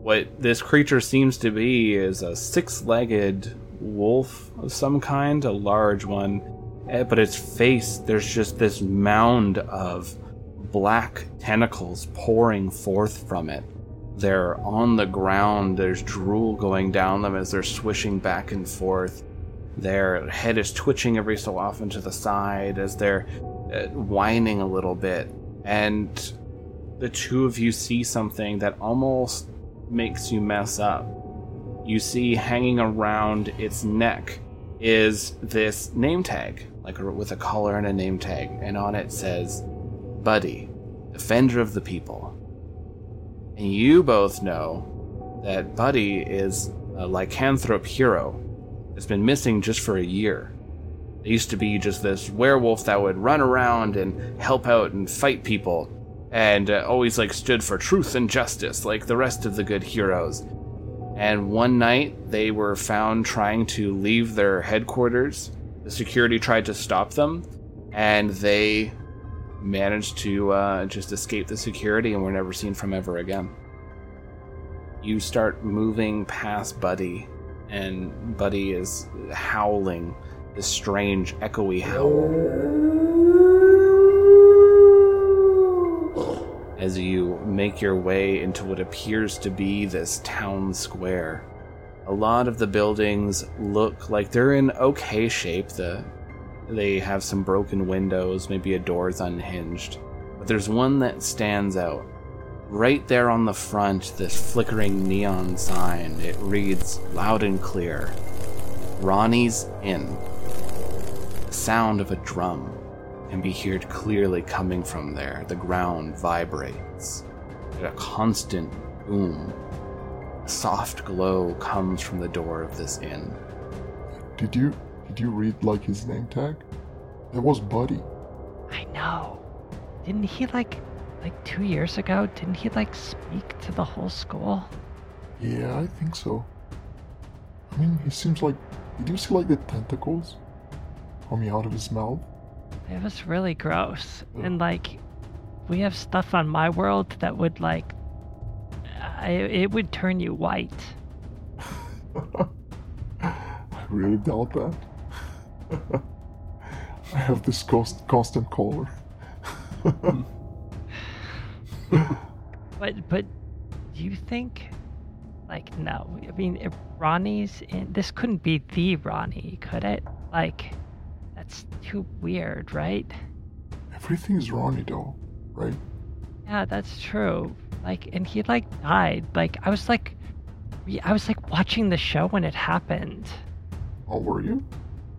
What this creature seems to be is a six-legged wolf of some kind, a large one, Eh, but its face, there's just this mound of black tentacles pouring forth from it. They're on the ground, there's drool going down them as they're swishing back and forth. Their head is twitching every so often to the side as they're uh, whining a little bit. And the two of you see something that almost makes you mess up. You see hanging around its neck is this name tag, like with a collar and a name tag, and on it says, Buddy, Defender of the People. And you both know that Buddy is a lycanthrope hero that's been missing just for a year. It used to be just this werewolf that would run around and help out and fight people, and uh, always like stood for truth and justice, like the rest of the good heroes. And one night, they were found trying to leave their headquarters. The security tried to stop them, and they managed to uh, just escape the security and were never seen from ever again. You start moving past Buddy, and Buddy is howling this strange, echoey howl as you make your way into what appears to be this town square. A lot of the buildings look like they're in okay shape. The they have some broken windows, maybe a door's unhinged. But there's one that stands out. Right there on the front, this flickering neon sign. It reads loud and clear Ronnie's Inn. The sound of a drum can be heard clearly coming from there. The ground vibrates. A constant boom. A soft glow comes from the door of this inn. Did you did you read like his name tag? It was Buddy. I know. Didn't he like, like two years ago? Didn't he like speak to the whole school? Yeah, I think so. I mean, he seems like. Did you see like the tentacles coming out of his mouth? It was really gross. And mm. like, we have stuff on my world that would like, I, it would turn you white. I really doubt that. I have this cost, constant color. But but, do you think, like no. I mean, if Ronnie's Inn, this couldn't be the Ronnie, could it? Like, that's too weird, right? Everything's Ronnie though, right? Yeah, that's true. Like, and he like died. Like, I was like, I was like watching the show when it happened. Oh, were you?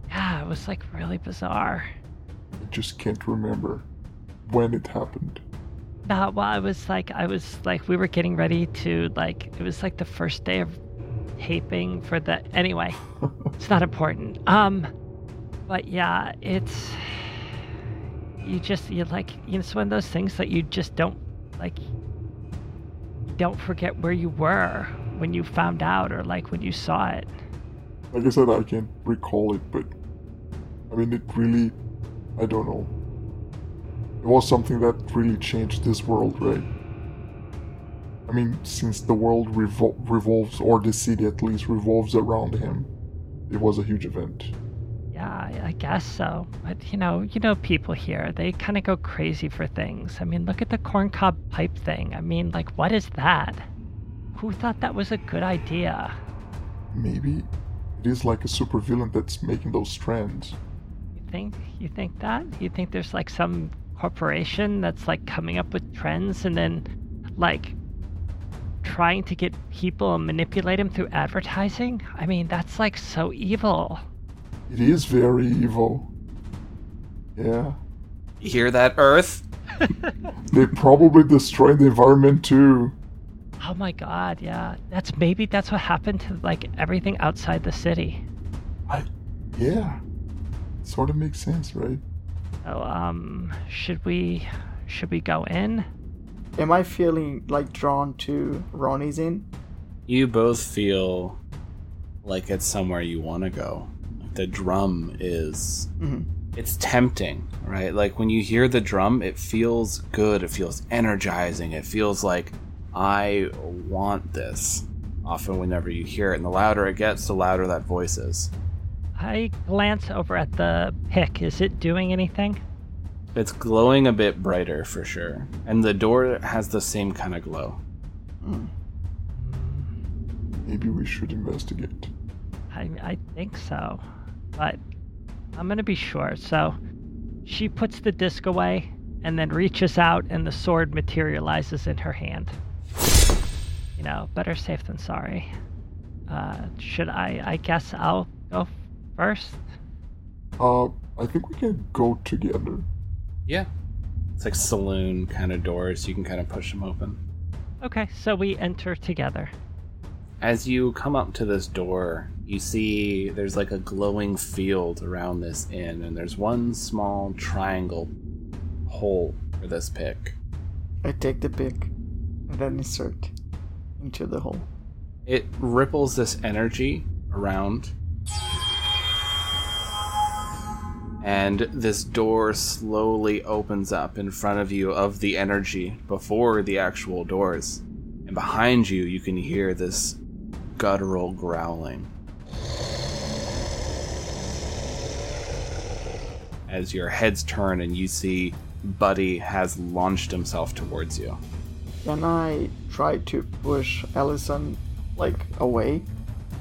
Yeah, it was like really bizarre. I just can't remember when it happened. No, well, I was like, I was like, we were getting ready to like, it was like the first day of taping for the. Anyway, it's not important. Um, but yeah, it's you just you like it's one of those things that you just don't like. Don't forget where you were when you found out, or like when you saw it. Like I said, I can't recall it, but I mean, it really, I don't know. It was something that really changed this world, right? I mean, since the world revol- revolves, or the city at least revolves around him, it was a huge event. Yeah, I guess so. But you know, you know, people here they kind of go crazy for things. I mean, look at the corncob pipe thing. I mean, like, what is that? Who thought that was a good idea? Maybe it is like a supervillain that's making those trends. You think? You think that? You think there's like some corporation that's like coming up with trends and then like trying to get people and manipulate them through advertising? I mean, that's like so evil. It is very evil. Yeah. You hear that, Earth? They probably destroyed the environment too. Oh my god, yeah. That's maybe that's what happened to like everything outside the city. I, yeah. Sort of makes sense, right? Oh, um, should we should we go in? Am I feeling like drawn to Ronnie's Inn? You both feel like it's somewhere you want to go. Like the drum is. Mm-hmm. It's tempting, right? Like when you hear the drum, it feels good. It feels energizing. It feels like I want this. Often, whenever you hear it, and the louder it gets, the louder that voice is. I glance over at the pick. Is it doing anything? It's glowing a bit brighter for sure, and the door has the same kind of glow. Mm. Mm. Maybe we should investigate. I I think so, but I'm gonna be sure. So, she puts the disc away and then reaches out, and the sword materializes in her hand. You know, better safe than sorry. Uh, should I? I guess I'll go first. Uh, I think we can go together. Yeah. It's like saloon kind of doors. You can kind of push them open. Okay, so we enter together. As you come up to this door, you see there's like a glowing field around this inn, and there's one small triangle hole for this pick. I take the pick and then insert into the hole. It ripples this energy around. And this door slowly opens up in front of you of the energy before the actual doors. And behind you, you can hear this guttural growling. As your heads turn and you see Buddy has launched himself towards you. Can I try to push Allison like away?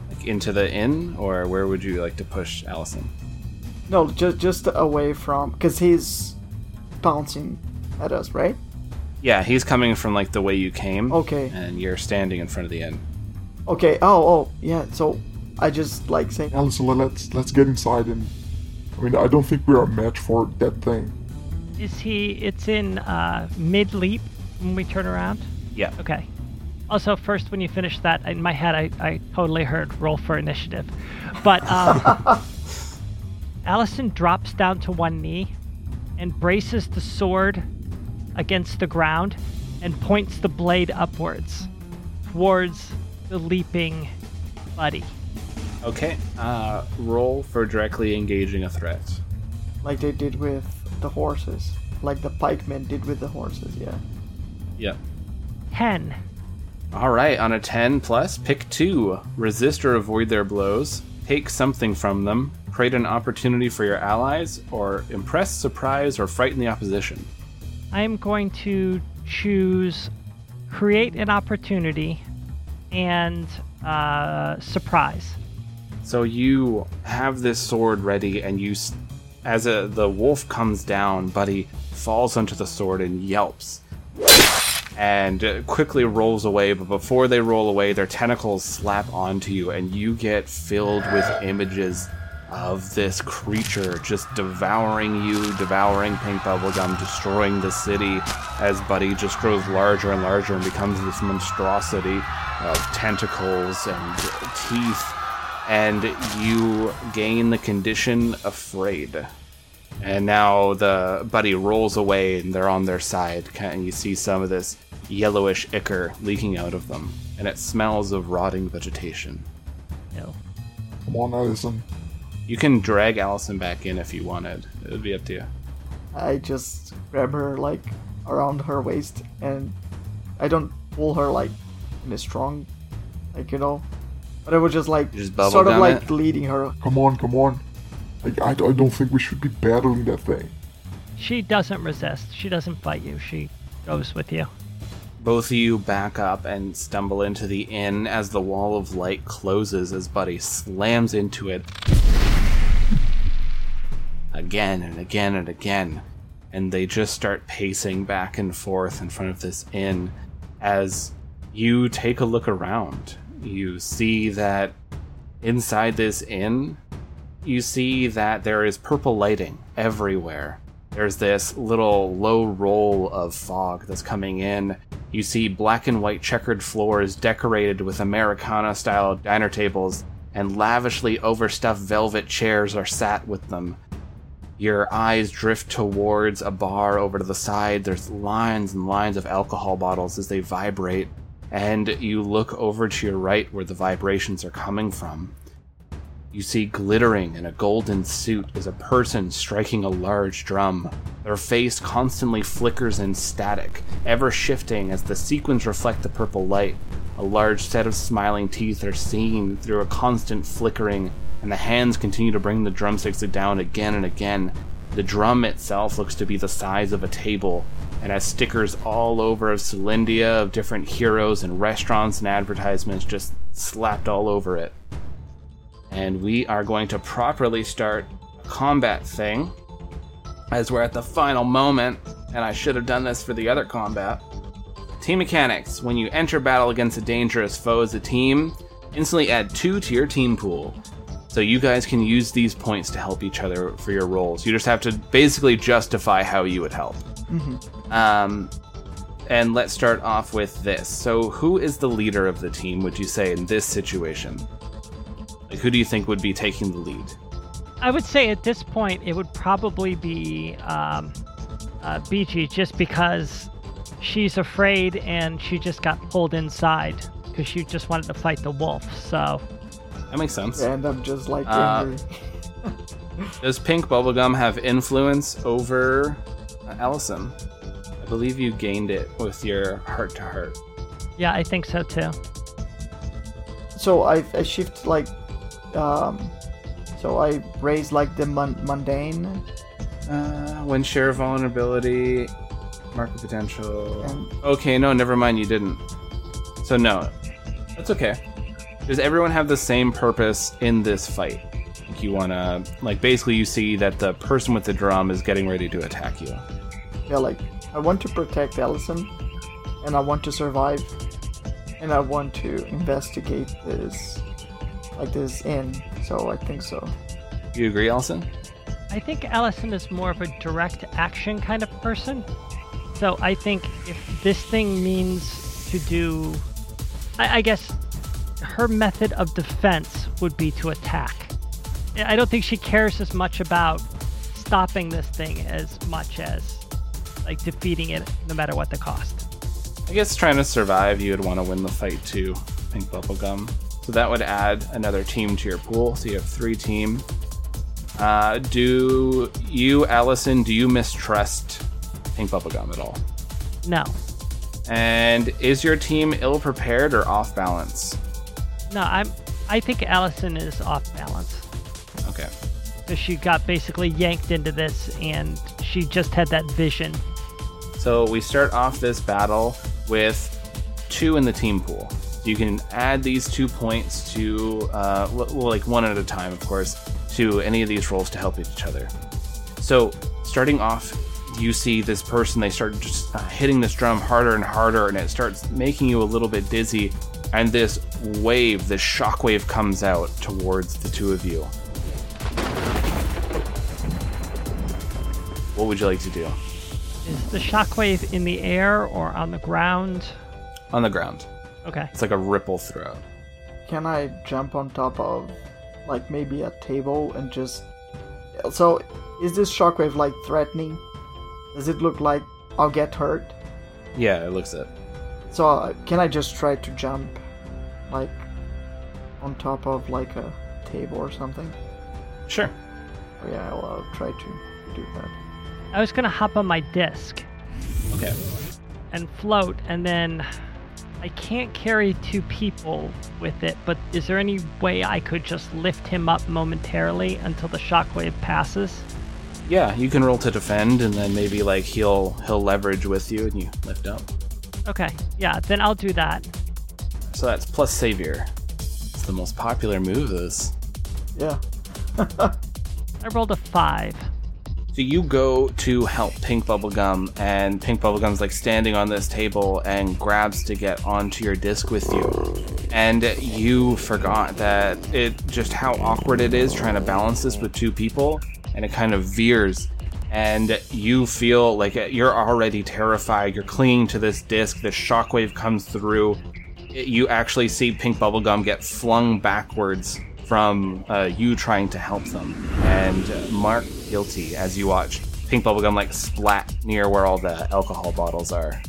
Like into the inn, or where would you like to push Allison? No, just just away from because he's bouncing at us, right? Yeah, he's coming from like the way you came. Okay. And you're standing in front of the inn. Okay. Oh, oh, yeah. So I just like saying, Allison, let's let's get inside and. I mean, I don't think we're a match for that thing. Is he? It's in uh, mid leap when we turn around. Yeah. Okay. Also, first, when you finish that, in my head, I, I totally heard roll for initiative. But um, Allison drops down to one knee and braces the sword against the ground and points the blade upwards towards the leaping buddy. Okay. Uh, roll for directly engaging a threat. like they did with the horses, like the pikemen did with the horses. Yeah. Yep. 10. All right. On a 10 plus, pick two. Resist or avoid their blows. Take something from them. Create an opportunity for your allies, or impress, surprise, or frighten the opposition. I'm going to choose create an opportunity and uh, surprise. So you have this sword ready, and you, as a, the wolf comes down, Buddy falls onto the sword and yelps, and quickly rolls away. But before they roll away, their tentacles slap onto you, and you get filled with images of this creature just devouring you, devouring Pink Bubblegum, destroying the city. As Buddy just grows larger and larger and becomes this monstrosity of tentacles and teeth and you gain the condition afraid. And now the buddy rolls away and they're on their side, and you see some of this yellowish ichor leaking out of them, and it smells of rotting vegetation. No. Come on, Allison. You can drag Allison back in if you wanted. It would be up to you. I just grab her like around her waist and I don't pull her like in a strong, like you know, but I was just like just sort of like it? leading her. Come on, come on. I, I, I don't think we should be battling that thing. She doesn't resist. She doesn't fight you. She goes with you. Both of you back up and stumble into the inn as the wall of light closes as Buddy slams into it again and again and again. And they just start pacing back and forth in front of this inn as you take a look around. You see that inside this inn, you see that there is purple lighting everywhere. There's this little low roll of fog that's coming in. You see black and white checkered floors decorated with Americana style diner tables, and lavishly overstuffed velvet chairs are sat with them. Your eyes drift towards a bar over to the side. There's lines and lines of alcohol bottles as they vibrate, and you look over to your right where the vibrations are coming from. You see glittering in a golden suit is a person striking a large drum. Their face constantly flickers in static, ever shifting as the sequins reflect the purple light. A large set of smiling teeth are seen through a constant flickering, and the hands continue to bring the drumsticks down again and again. The drum itself looks to be the size of a table, and has stickers all over of Celindia, of different heroes and restaurants and advertisements just slapped all over it. And we are going to properly start a combat thing as we're at the final moment and i should have done this for the other combat. Team mechanics. When you enter battle against a dangerous foe as a team instantly add two to your team pool. So you guys can use these points to help each other for your roles. You just have to basically justify how you would help mm-hmm. Um, and let's start off with this so who is the leader of the team would you say in this situation like, who do you think would be taking the lead? I would say at this point it would probably be um, uh, Beachy, just because she's afraid and she just got pulled inside because she just wanted to fight the wolf. So That makes sense. And I'm just like Uh. Does pink bubblegum have influence over uh, Allison? I believe you gained it with your heart to heart. yeah, I think so too. So I I shift like, um, so I raise like the mun- mundane Uh, when share vulnerability, market potential. and Okay, no, never mind, you didn't. So, no. That's okay. Does everyone have the same purpose in this fight? Like, you wanna. Like, basically, you see that the person with the drum is getting ready to attack you. yeah, like I want to protect Allison, and I want to survive, and I want to investigate this, like this inn. So I think so. You agree, Allison? I think Allison is more of a direct action kind of person. So I think if this thing means to do, I, I guess her method of defense would be to attack. I don't think she cares as much about stopping this thing as much as like defeating it, no matter what the cost. I guess trying to survive, you would want to win the fight too. Pink bubblegum. So that would add another team to your pool. So you have three team. Uh, do you, Allison, do you mistrust Pink bubblegum at all? No, And is your team ill prepared or off balance? no, I'm. I think Allison is off balance. Okay. So she got basically yanked into this, and she just had that vision. So we start off this battle with two in the team pool. You can add these two points to, uh, well, like one at a time, of course, to any of these rolls to help each other. So starting off, you see this person, they start just uh, hitting this drum harder and harder, and it starts making you a little bit dizzy. And this wave, this shockwave comes out towards the two of you. What would you like to do? Is the shockwave in the air or on the ground? On the ground. Okay. It's like a ripple throughout. Can I jump on top of, like, maybe a table and just. So, is this shockwave, like, threatening? Does it look like I'll get hurt? Yeah, it looks it. So, uh, can I just try to jump, like, on top of, like, a table or something? Sure. Oh, yeah, I'll, I'll try to do that. I was gonna hop on my disc Okay. and float, and then I can't carry two people with it. But is there any way I could just lift him up momentarily until the shockwave passes? Yeah, you can roll to defend, and then maybe like he'll he'll leverage with you, and you lift up. Okay, yeah, then I'll do that. So that's plus savior. It's the most popular move. This. Yeah. I rolled a five. So you go to help Pink Bubblegum, and Pink Bubblegum's like standing on this table and grabs to get onto your disc with you. And you forgot that it just how awkward it is trying to balance this with two people, and it kind of veers. And you feel like you're already terrified. You're clinging to this disc. This shockwave comes through. You actually see Pink Bubblegum get flung backwards from uh, you trying to help them. And Mark guilty as you watch Pink Bubblegum like splat near where all the alcohol bottles are.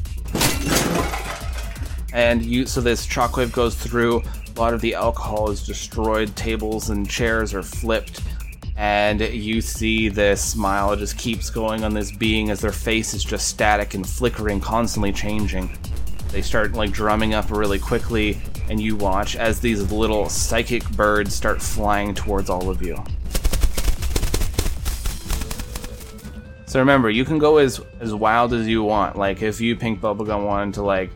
And you, so this shockwave goes through. A lot of the alcohol is destroyed. Tables and chairs are flipped. And you see this smile just keeps going on this being as their face is just static and flickering, constantly changing. They start like drumming up really quickly, and you watch as these little psychic birds start flying towards all of you. So remember, you can go as as wild as you want. Like if you Pink Bubblegum wanted to like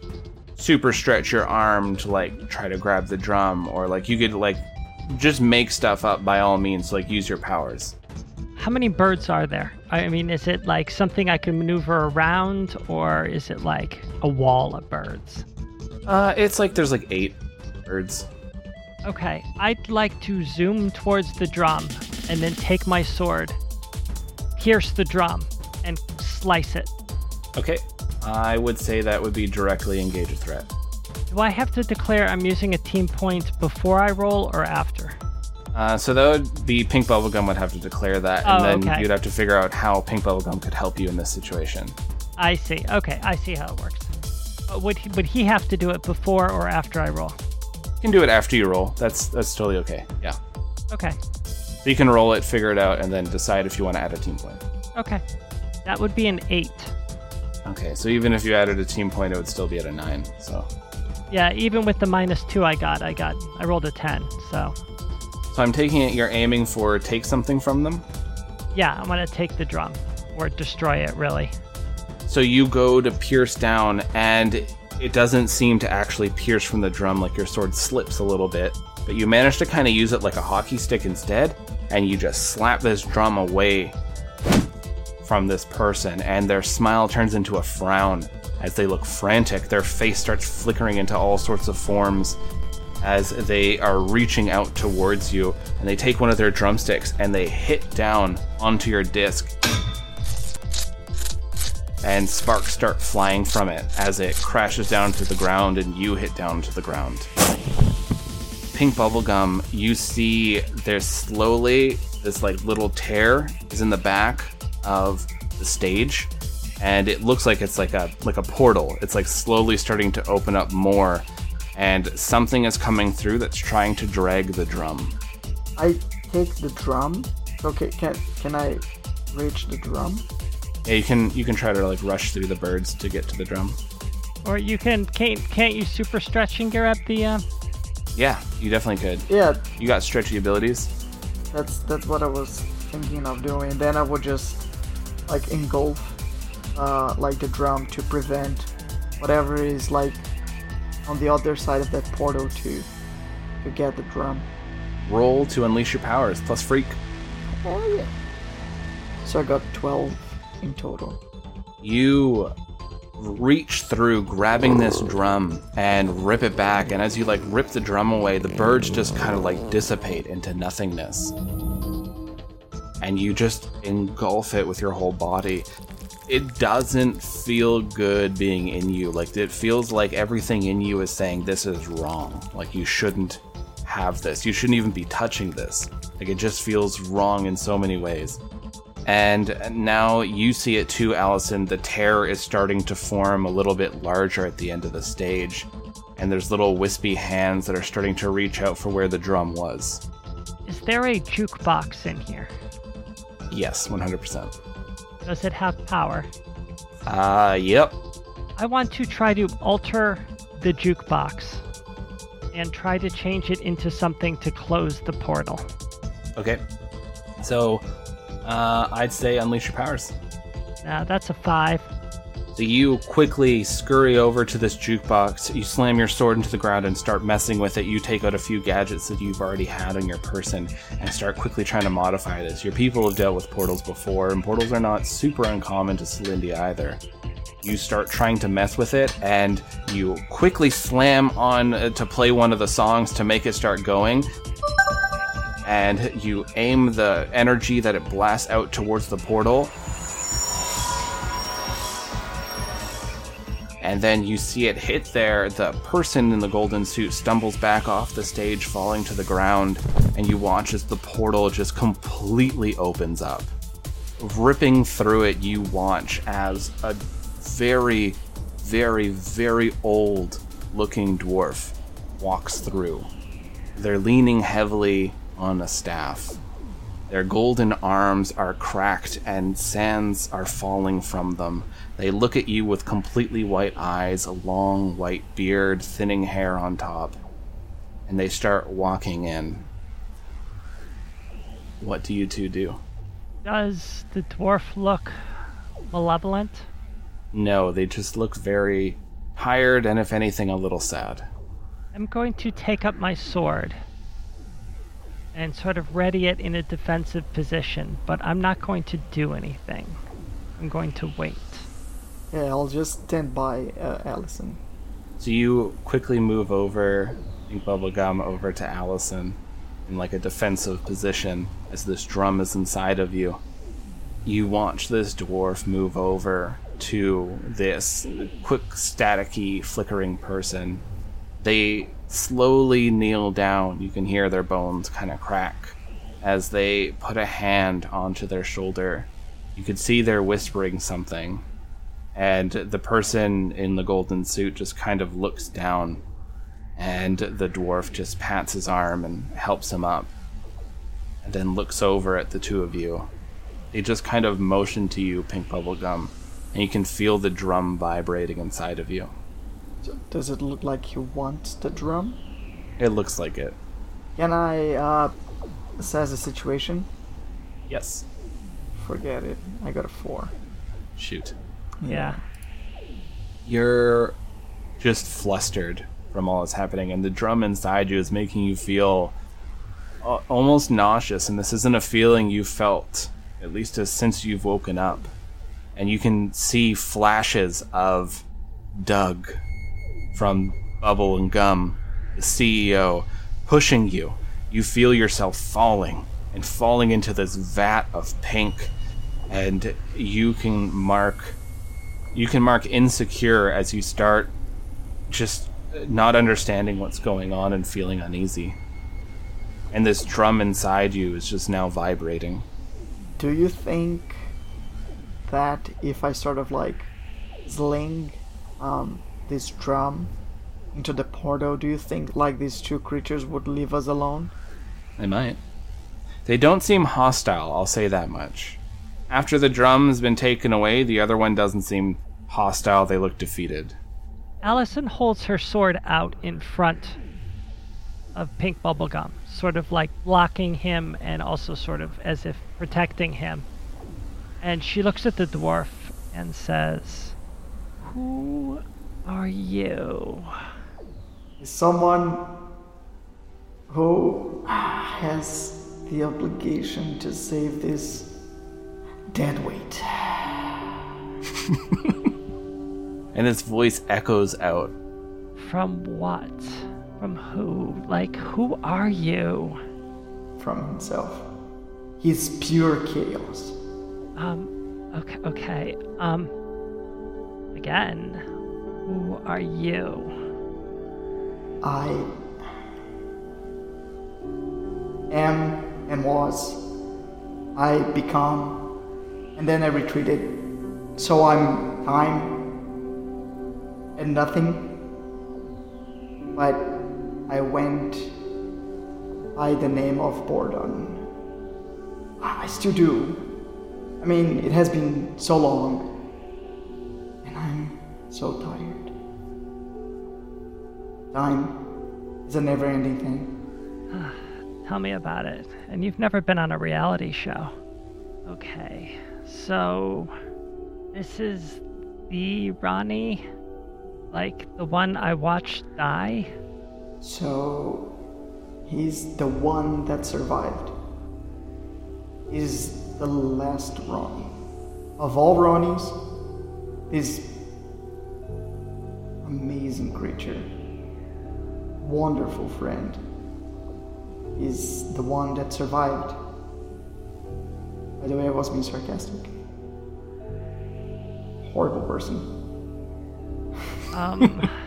super stretch your arm to like try to grab the drum, or like you could like just make stuff up by all means. Like use your powers. How many birds are there? I mean, is it like something I can maneuver around, or is it like a wall of birds? Uh, it's like there's like eight birds. Okay, I'd like to zoom towards the drum and then take my sword, pierce the drum, and slice it. Okay, I would say that would be directly engage a threat. Do I have to declare I'm using a team point before I roll or after? Uh, so that would be Pink Bubblegum would have to declare that, and Oh, then okay. you'd have to figure out how Pink Bubblegum could help you in this situation. I see. Okay, I see how it works. Uh, would he, would he have to do it before or after I roll? You can do it after you roll. That's that's totally okay. Yeah. Okay. So you can roll it, figure it out, and then decide if you want to add a team point. Okay. That would be an eight. Okay, so even if you added a team point, it would still be at a nine. So, Yeah, even with the minus two I got, I got I rolled a ten. So so I'm taking it. You're aiming for take something from them. yeah, I'm gonna take the drum or destroy it. Really. So you go to pierce down, and it doesn't seem to actually pierce from the drum. Like your sword slips a little bit, but you manage to kind of use it like a hockey stick instead, and you just slap this drum away from this person, and their smile turns into a frown as they look frantic. Their face starts flickering into all sorts of forms as they are reaching out towards you, and they take one of their drumsticks and they hit down onto your disc and sparks start flying from it as it crashes down to the ground and you hit down to the ground. Pink bubblegum, you see there's slowly this like little tear is in the back of the stage and it looks like it's like a like a portal. It's like slowly starting to open up more and something is coming through that's trying to drag the drum. I take the drum. Okay, can can I reach the drum? Yeah, you can you can try to like rush through the birds to get to the drum. Or you can can't can't you super stretch and grab the uh, Yeah, you definitely could. Yeah, You got stretchy abilities. that's that's what I was thinking of doing. Then I would just like engulf uh, like the drum to prevent whatever is like on the other side of that portal to to get the drum. Roll to unleash your powers plus freak. Oh yeah. So I got 12 in total. You reach through, grabbing this drum and rip it back. And as you like rip the drum away, the birds just kind of like dissipate into nothingness. And you just engulf it with your whole body. It doesn't feel good being in you. Like, it feels like everything in you is saying this is wrong. Like, you shouldn't have this. You shouldn't even be touching this. Like, it just feels wrong in so many ways. And now you see it too, Allison. The tear is starting to form a little bit larger at the end of the stage. And there's little wispy hands that are starting to reach out for where the drum was. Is there a jukebox in here? Yes, 100%. Does it have power? Uh, yep. I want to try to alter the jukebox and try to change it into something to close the portal. Okay. So, uh, I'd say unleash your powers. Uh, that's a five. So you quickly scurry over to this jukebox. You slam your sword into the ground and start messing with it. You take out a few gadgets that you've already had on your person and start quickly trying to modify this. Your people have dealt with portals before, and portals are not super uncommon to Celindia either. You start trying to mess with it, and you quickly slam on uh, to play one of the songs to make it start going. And you aim the energy that it blasts out towards the portal, and then you see it hit there. The person in the golden suit stumbles back off the stage, falling to the ground, and you watch as the portal just completely opens up. Ripping through it, you watch as a very, very, very old looking dwarf walks through. They're leaning heavily on a staff. Their golden arms are cracked and sands are falling from them. They look at you with completely white eyes, a long white beard, thinning hair on top, and they start walking in. What do you two do? Does the dwarf look malevolent? No, they just look very tired and, if anything, a little sad. I'm going to take up my sword and sort of ready it in a defensive position, but I'm not going to do anything. I'm going to wait. Yeah, I'll just stand by uh, Allison. So you quickly move over, Pink Bubblegum, over to Allison in like a defensive position as this drum is inside of you. You watch this dwarf move over to this quick, staticky, flickering person. They slowly kneel down. You can hear their bones kind of crack as they put a hand onto their shoulder. You could see they're whispering something. And the person in the golden suit just kind of looks down. And the dwarf just pats his arm and helps him up. And then looks over at the two of you. They just kind of motion to you, Pink Bubblegum. And you can feel the drum vibrating inside of you. So does it look like he wants the drum? It looks like it. Can I uh, assess the situation? Yes. Forget it. I got a four. Shoot. Yeah. You're just flustered from all that's happening, and the drum inside you is making you feel uh, almost nauseous. And this isn't a feeling you felt, at least since you've woken up. And you can see flashes of Doug from Bubble and Gum, the CEO, pushing you. You feel yourself falling and falling into this vat of pink, and you can mark you can mark insecure as you start just not understanding what's going on and feeling uneasy. And this drum inside you is just now vibrating. Do you think that if I sort of like sling um, this drum into the portal, do you think like these two creatures would leave us alone? They might. They don't seem hostile, I'll say that much. After the drum has been taken away, the other one doesn't seem hostile, they look defeated. Allison holds her sword out in front of Pink Bubblegum, sort of like blocking him and also sort of as if protecting him. And she looks at the dwarf and says, Who are you? someone who has the obligation to save this dead weight. And his voice echoes out. From what? From who? Like, who are you? from himself. He's pure chaos. Um, okay, okay. Um, again, who are you? I am and was. I become, and then I retreated. So I'm time and nothing. But I went by the name of Bordon. Ah, I still do. I mean, it has been so long, and I'm so tired. Time is a never ending thing. Tell me about it. And you've never been on a reality show. Okay, so this is the Ronnie? Like the one I watched die? So, he's the one that survived. He's the last Ronnie. Of all Ronnies, this amazing creature, wonderful friend, is the one that survived. By the way, I was being sarcastic. Horrible person. Um,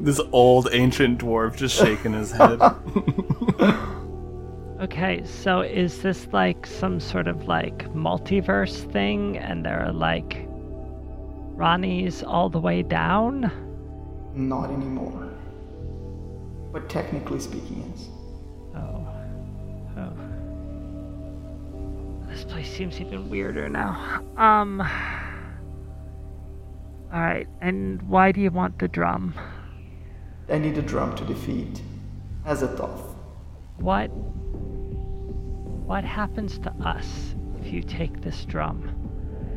This old ancient dwarf just shaking his head. okay, so is this like some sort of like multiverse thing and there are like Ronnies all the way down? Not anymore. But technically speaking, yes. Oh. Oh. This place seems even weirder now. Um. Alright, and why do you want the drum? I need a drum to defeat Azathoth. What. What happens to us if you take this drum?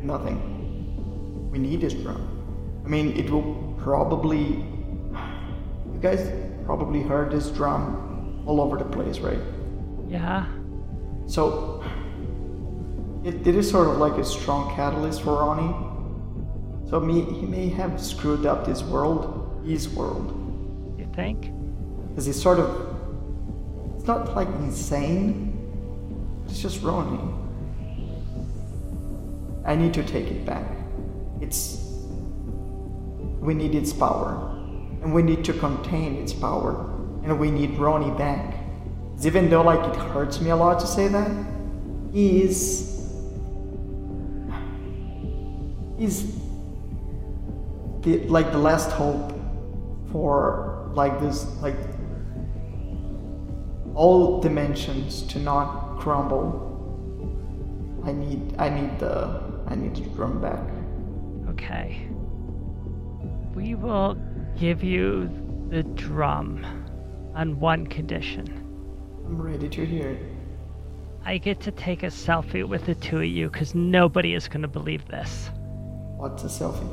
Nothing. We need this drum. I mean, it will probably. You guys probably heard this drum all over the place, right? Yeah? So, it, it is sort of like a strong catalyst for Ronnie. So me, he may have screwed up this world, his world, You think? because he's sort of. It's not like insane. It's just Ronnie. I need to take it back. It's. We need its power. And we need to contain its power. And we need Ronnie back. even though, like, it hurts me a lot to say that, he is. He's. The, like, the last hope for, like, this, like, all dimensions to not crumble. I need I need the I need the drum back. Okay. We will give you the drum on one condition. I'm ready to hear it. I get to take a selfie with the two of you because nobody is going to believe this. What's a selfie?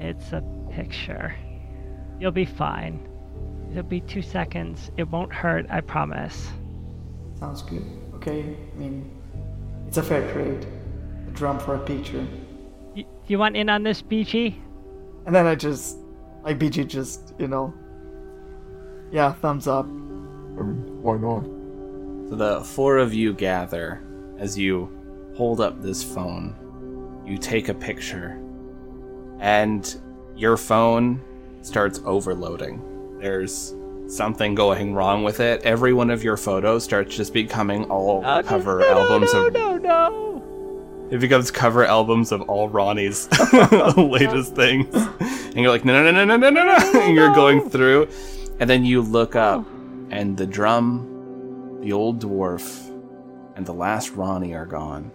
It's a picture. You'll be fine. It'll be two seconds. It won't hurt, I promise. Sounds good. Okay, I mean it's a fair trade. A drum for a picture. Y- you want in on this, BG? And then I just like BG just, you know Yeah, thumbs up. I mean, why not? So the four of you gather as you hold up this phone. You take a picture, and your phone starts overloading. There's something going wrong with it. Every one of your photos starts just becoming all cover albums no, of. no, no. It becomes cover albums of all Ronnie's latest things, and you're like, no, no, no, no, no, no, no, and you're going through, and then you look up, and the drum the old dwarf and the last Ronnie are gone,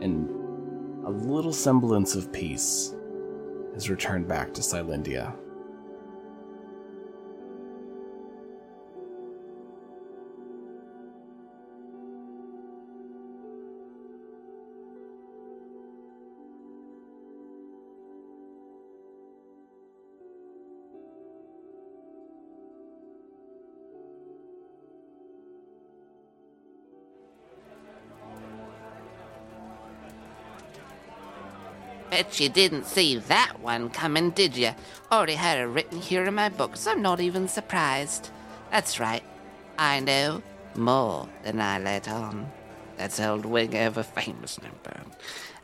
and a little semblance of peace has returned back to Silendia. Bet you didn't see that one coming, did you? Already had it written here in my book, so I'm not even surprised. That's right. I know more than I let on. That's old wing over famous number.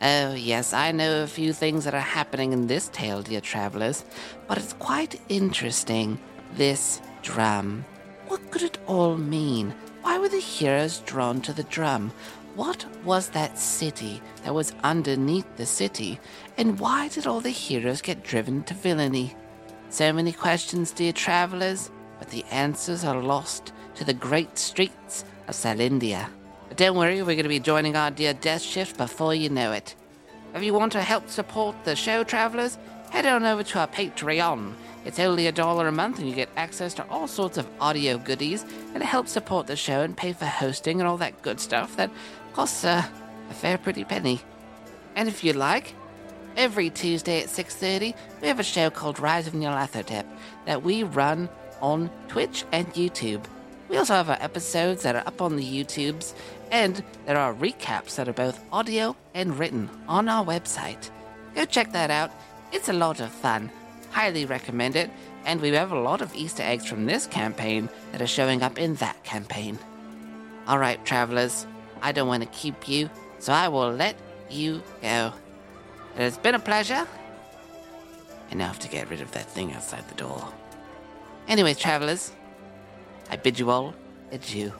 Oh, yes, I know a few things that are happening in this tale, dear travelers, but it's quite interesting. This drum. What could it all mean? Why were the heroes drawn to the drum? What was that city that was underneath the city? And why did all the heroes get driven to villainy? So many questions, dear travelers, but the answers are lost to the great streets of Salindia. But don't worry, we're going to be joining our dear Death Shift before you know it. If you want to help support the show, travelers, head on over to our Patreon. It's only a dollar a month, and you get access to all sorts of audio goodies, and it helps support the show and pay for hosting and all that good stuff that costs uh, a fair pretty penny. And if you like, every Tuesday at 6.30, we have a show called Rise of Nyarlathotep that we run on Twitch and YouTube. We also have our episodes that are up on the YouTubes, and there are recaps that are both audio and written on our website. Go check that out. It's a lot of fun. Highly recommend it, and we have a lot of Easter eggs from this campaign that are showing up in that campaign. All right, travelers, I don't want to keep you, so I will let you go. It has been a pleasure. And now I have to get rid of that thing outside the door. Anyways, travelers, I bid you all adieu.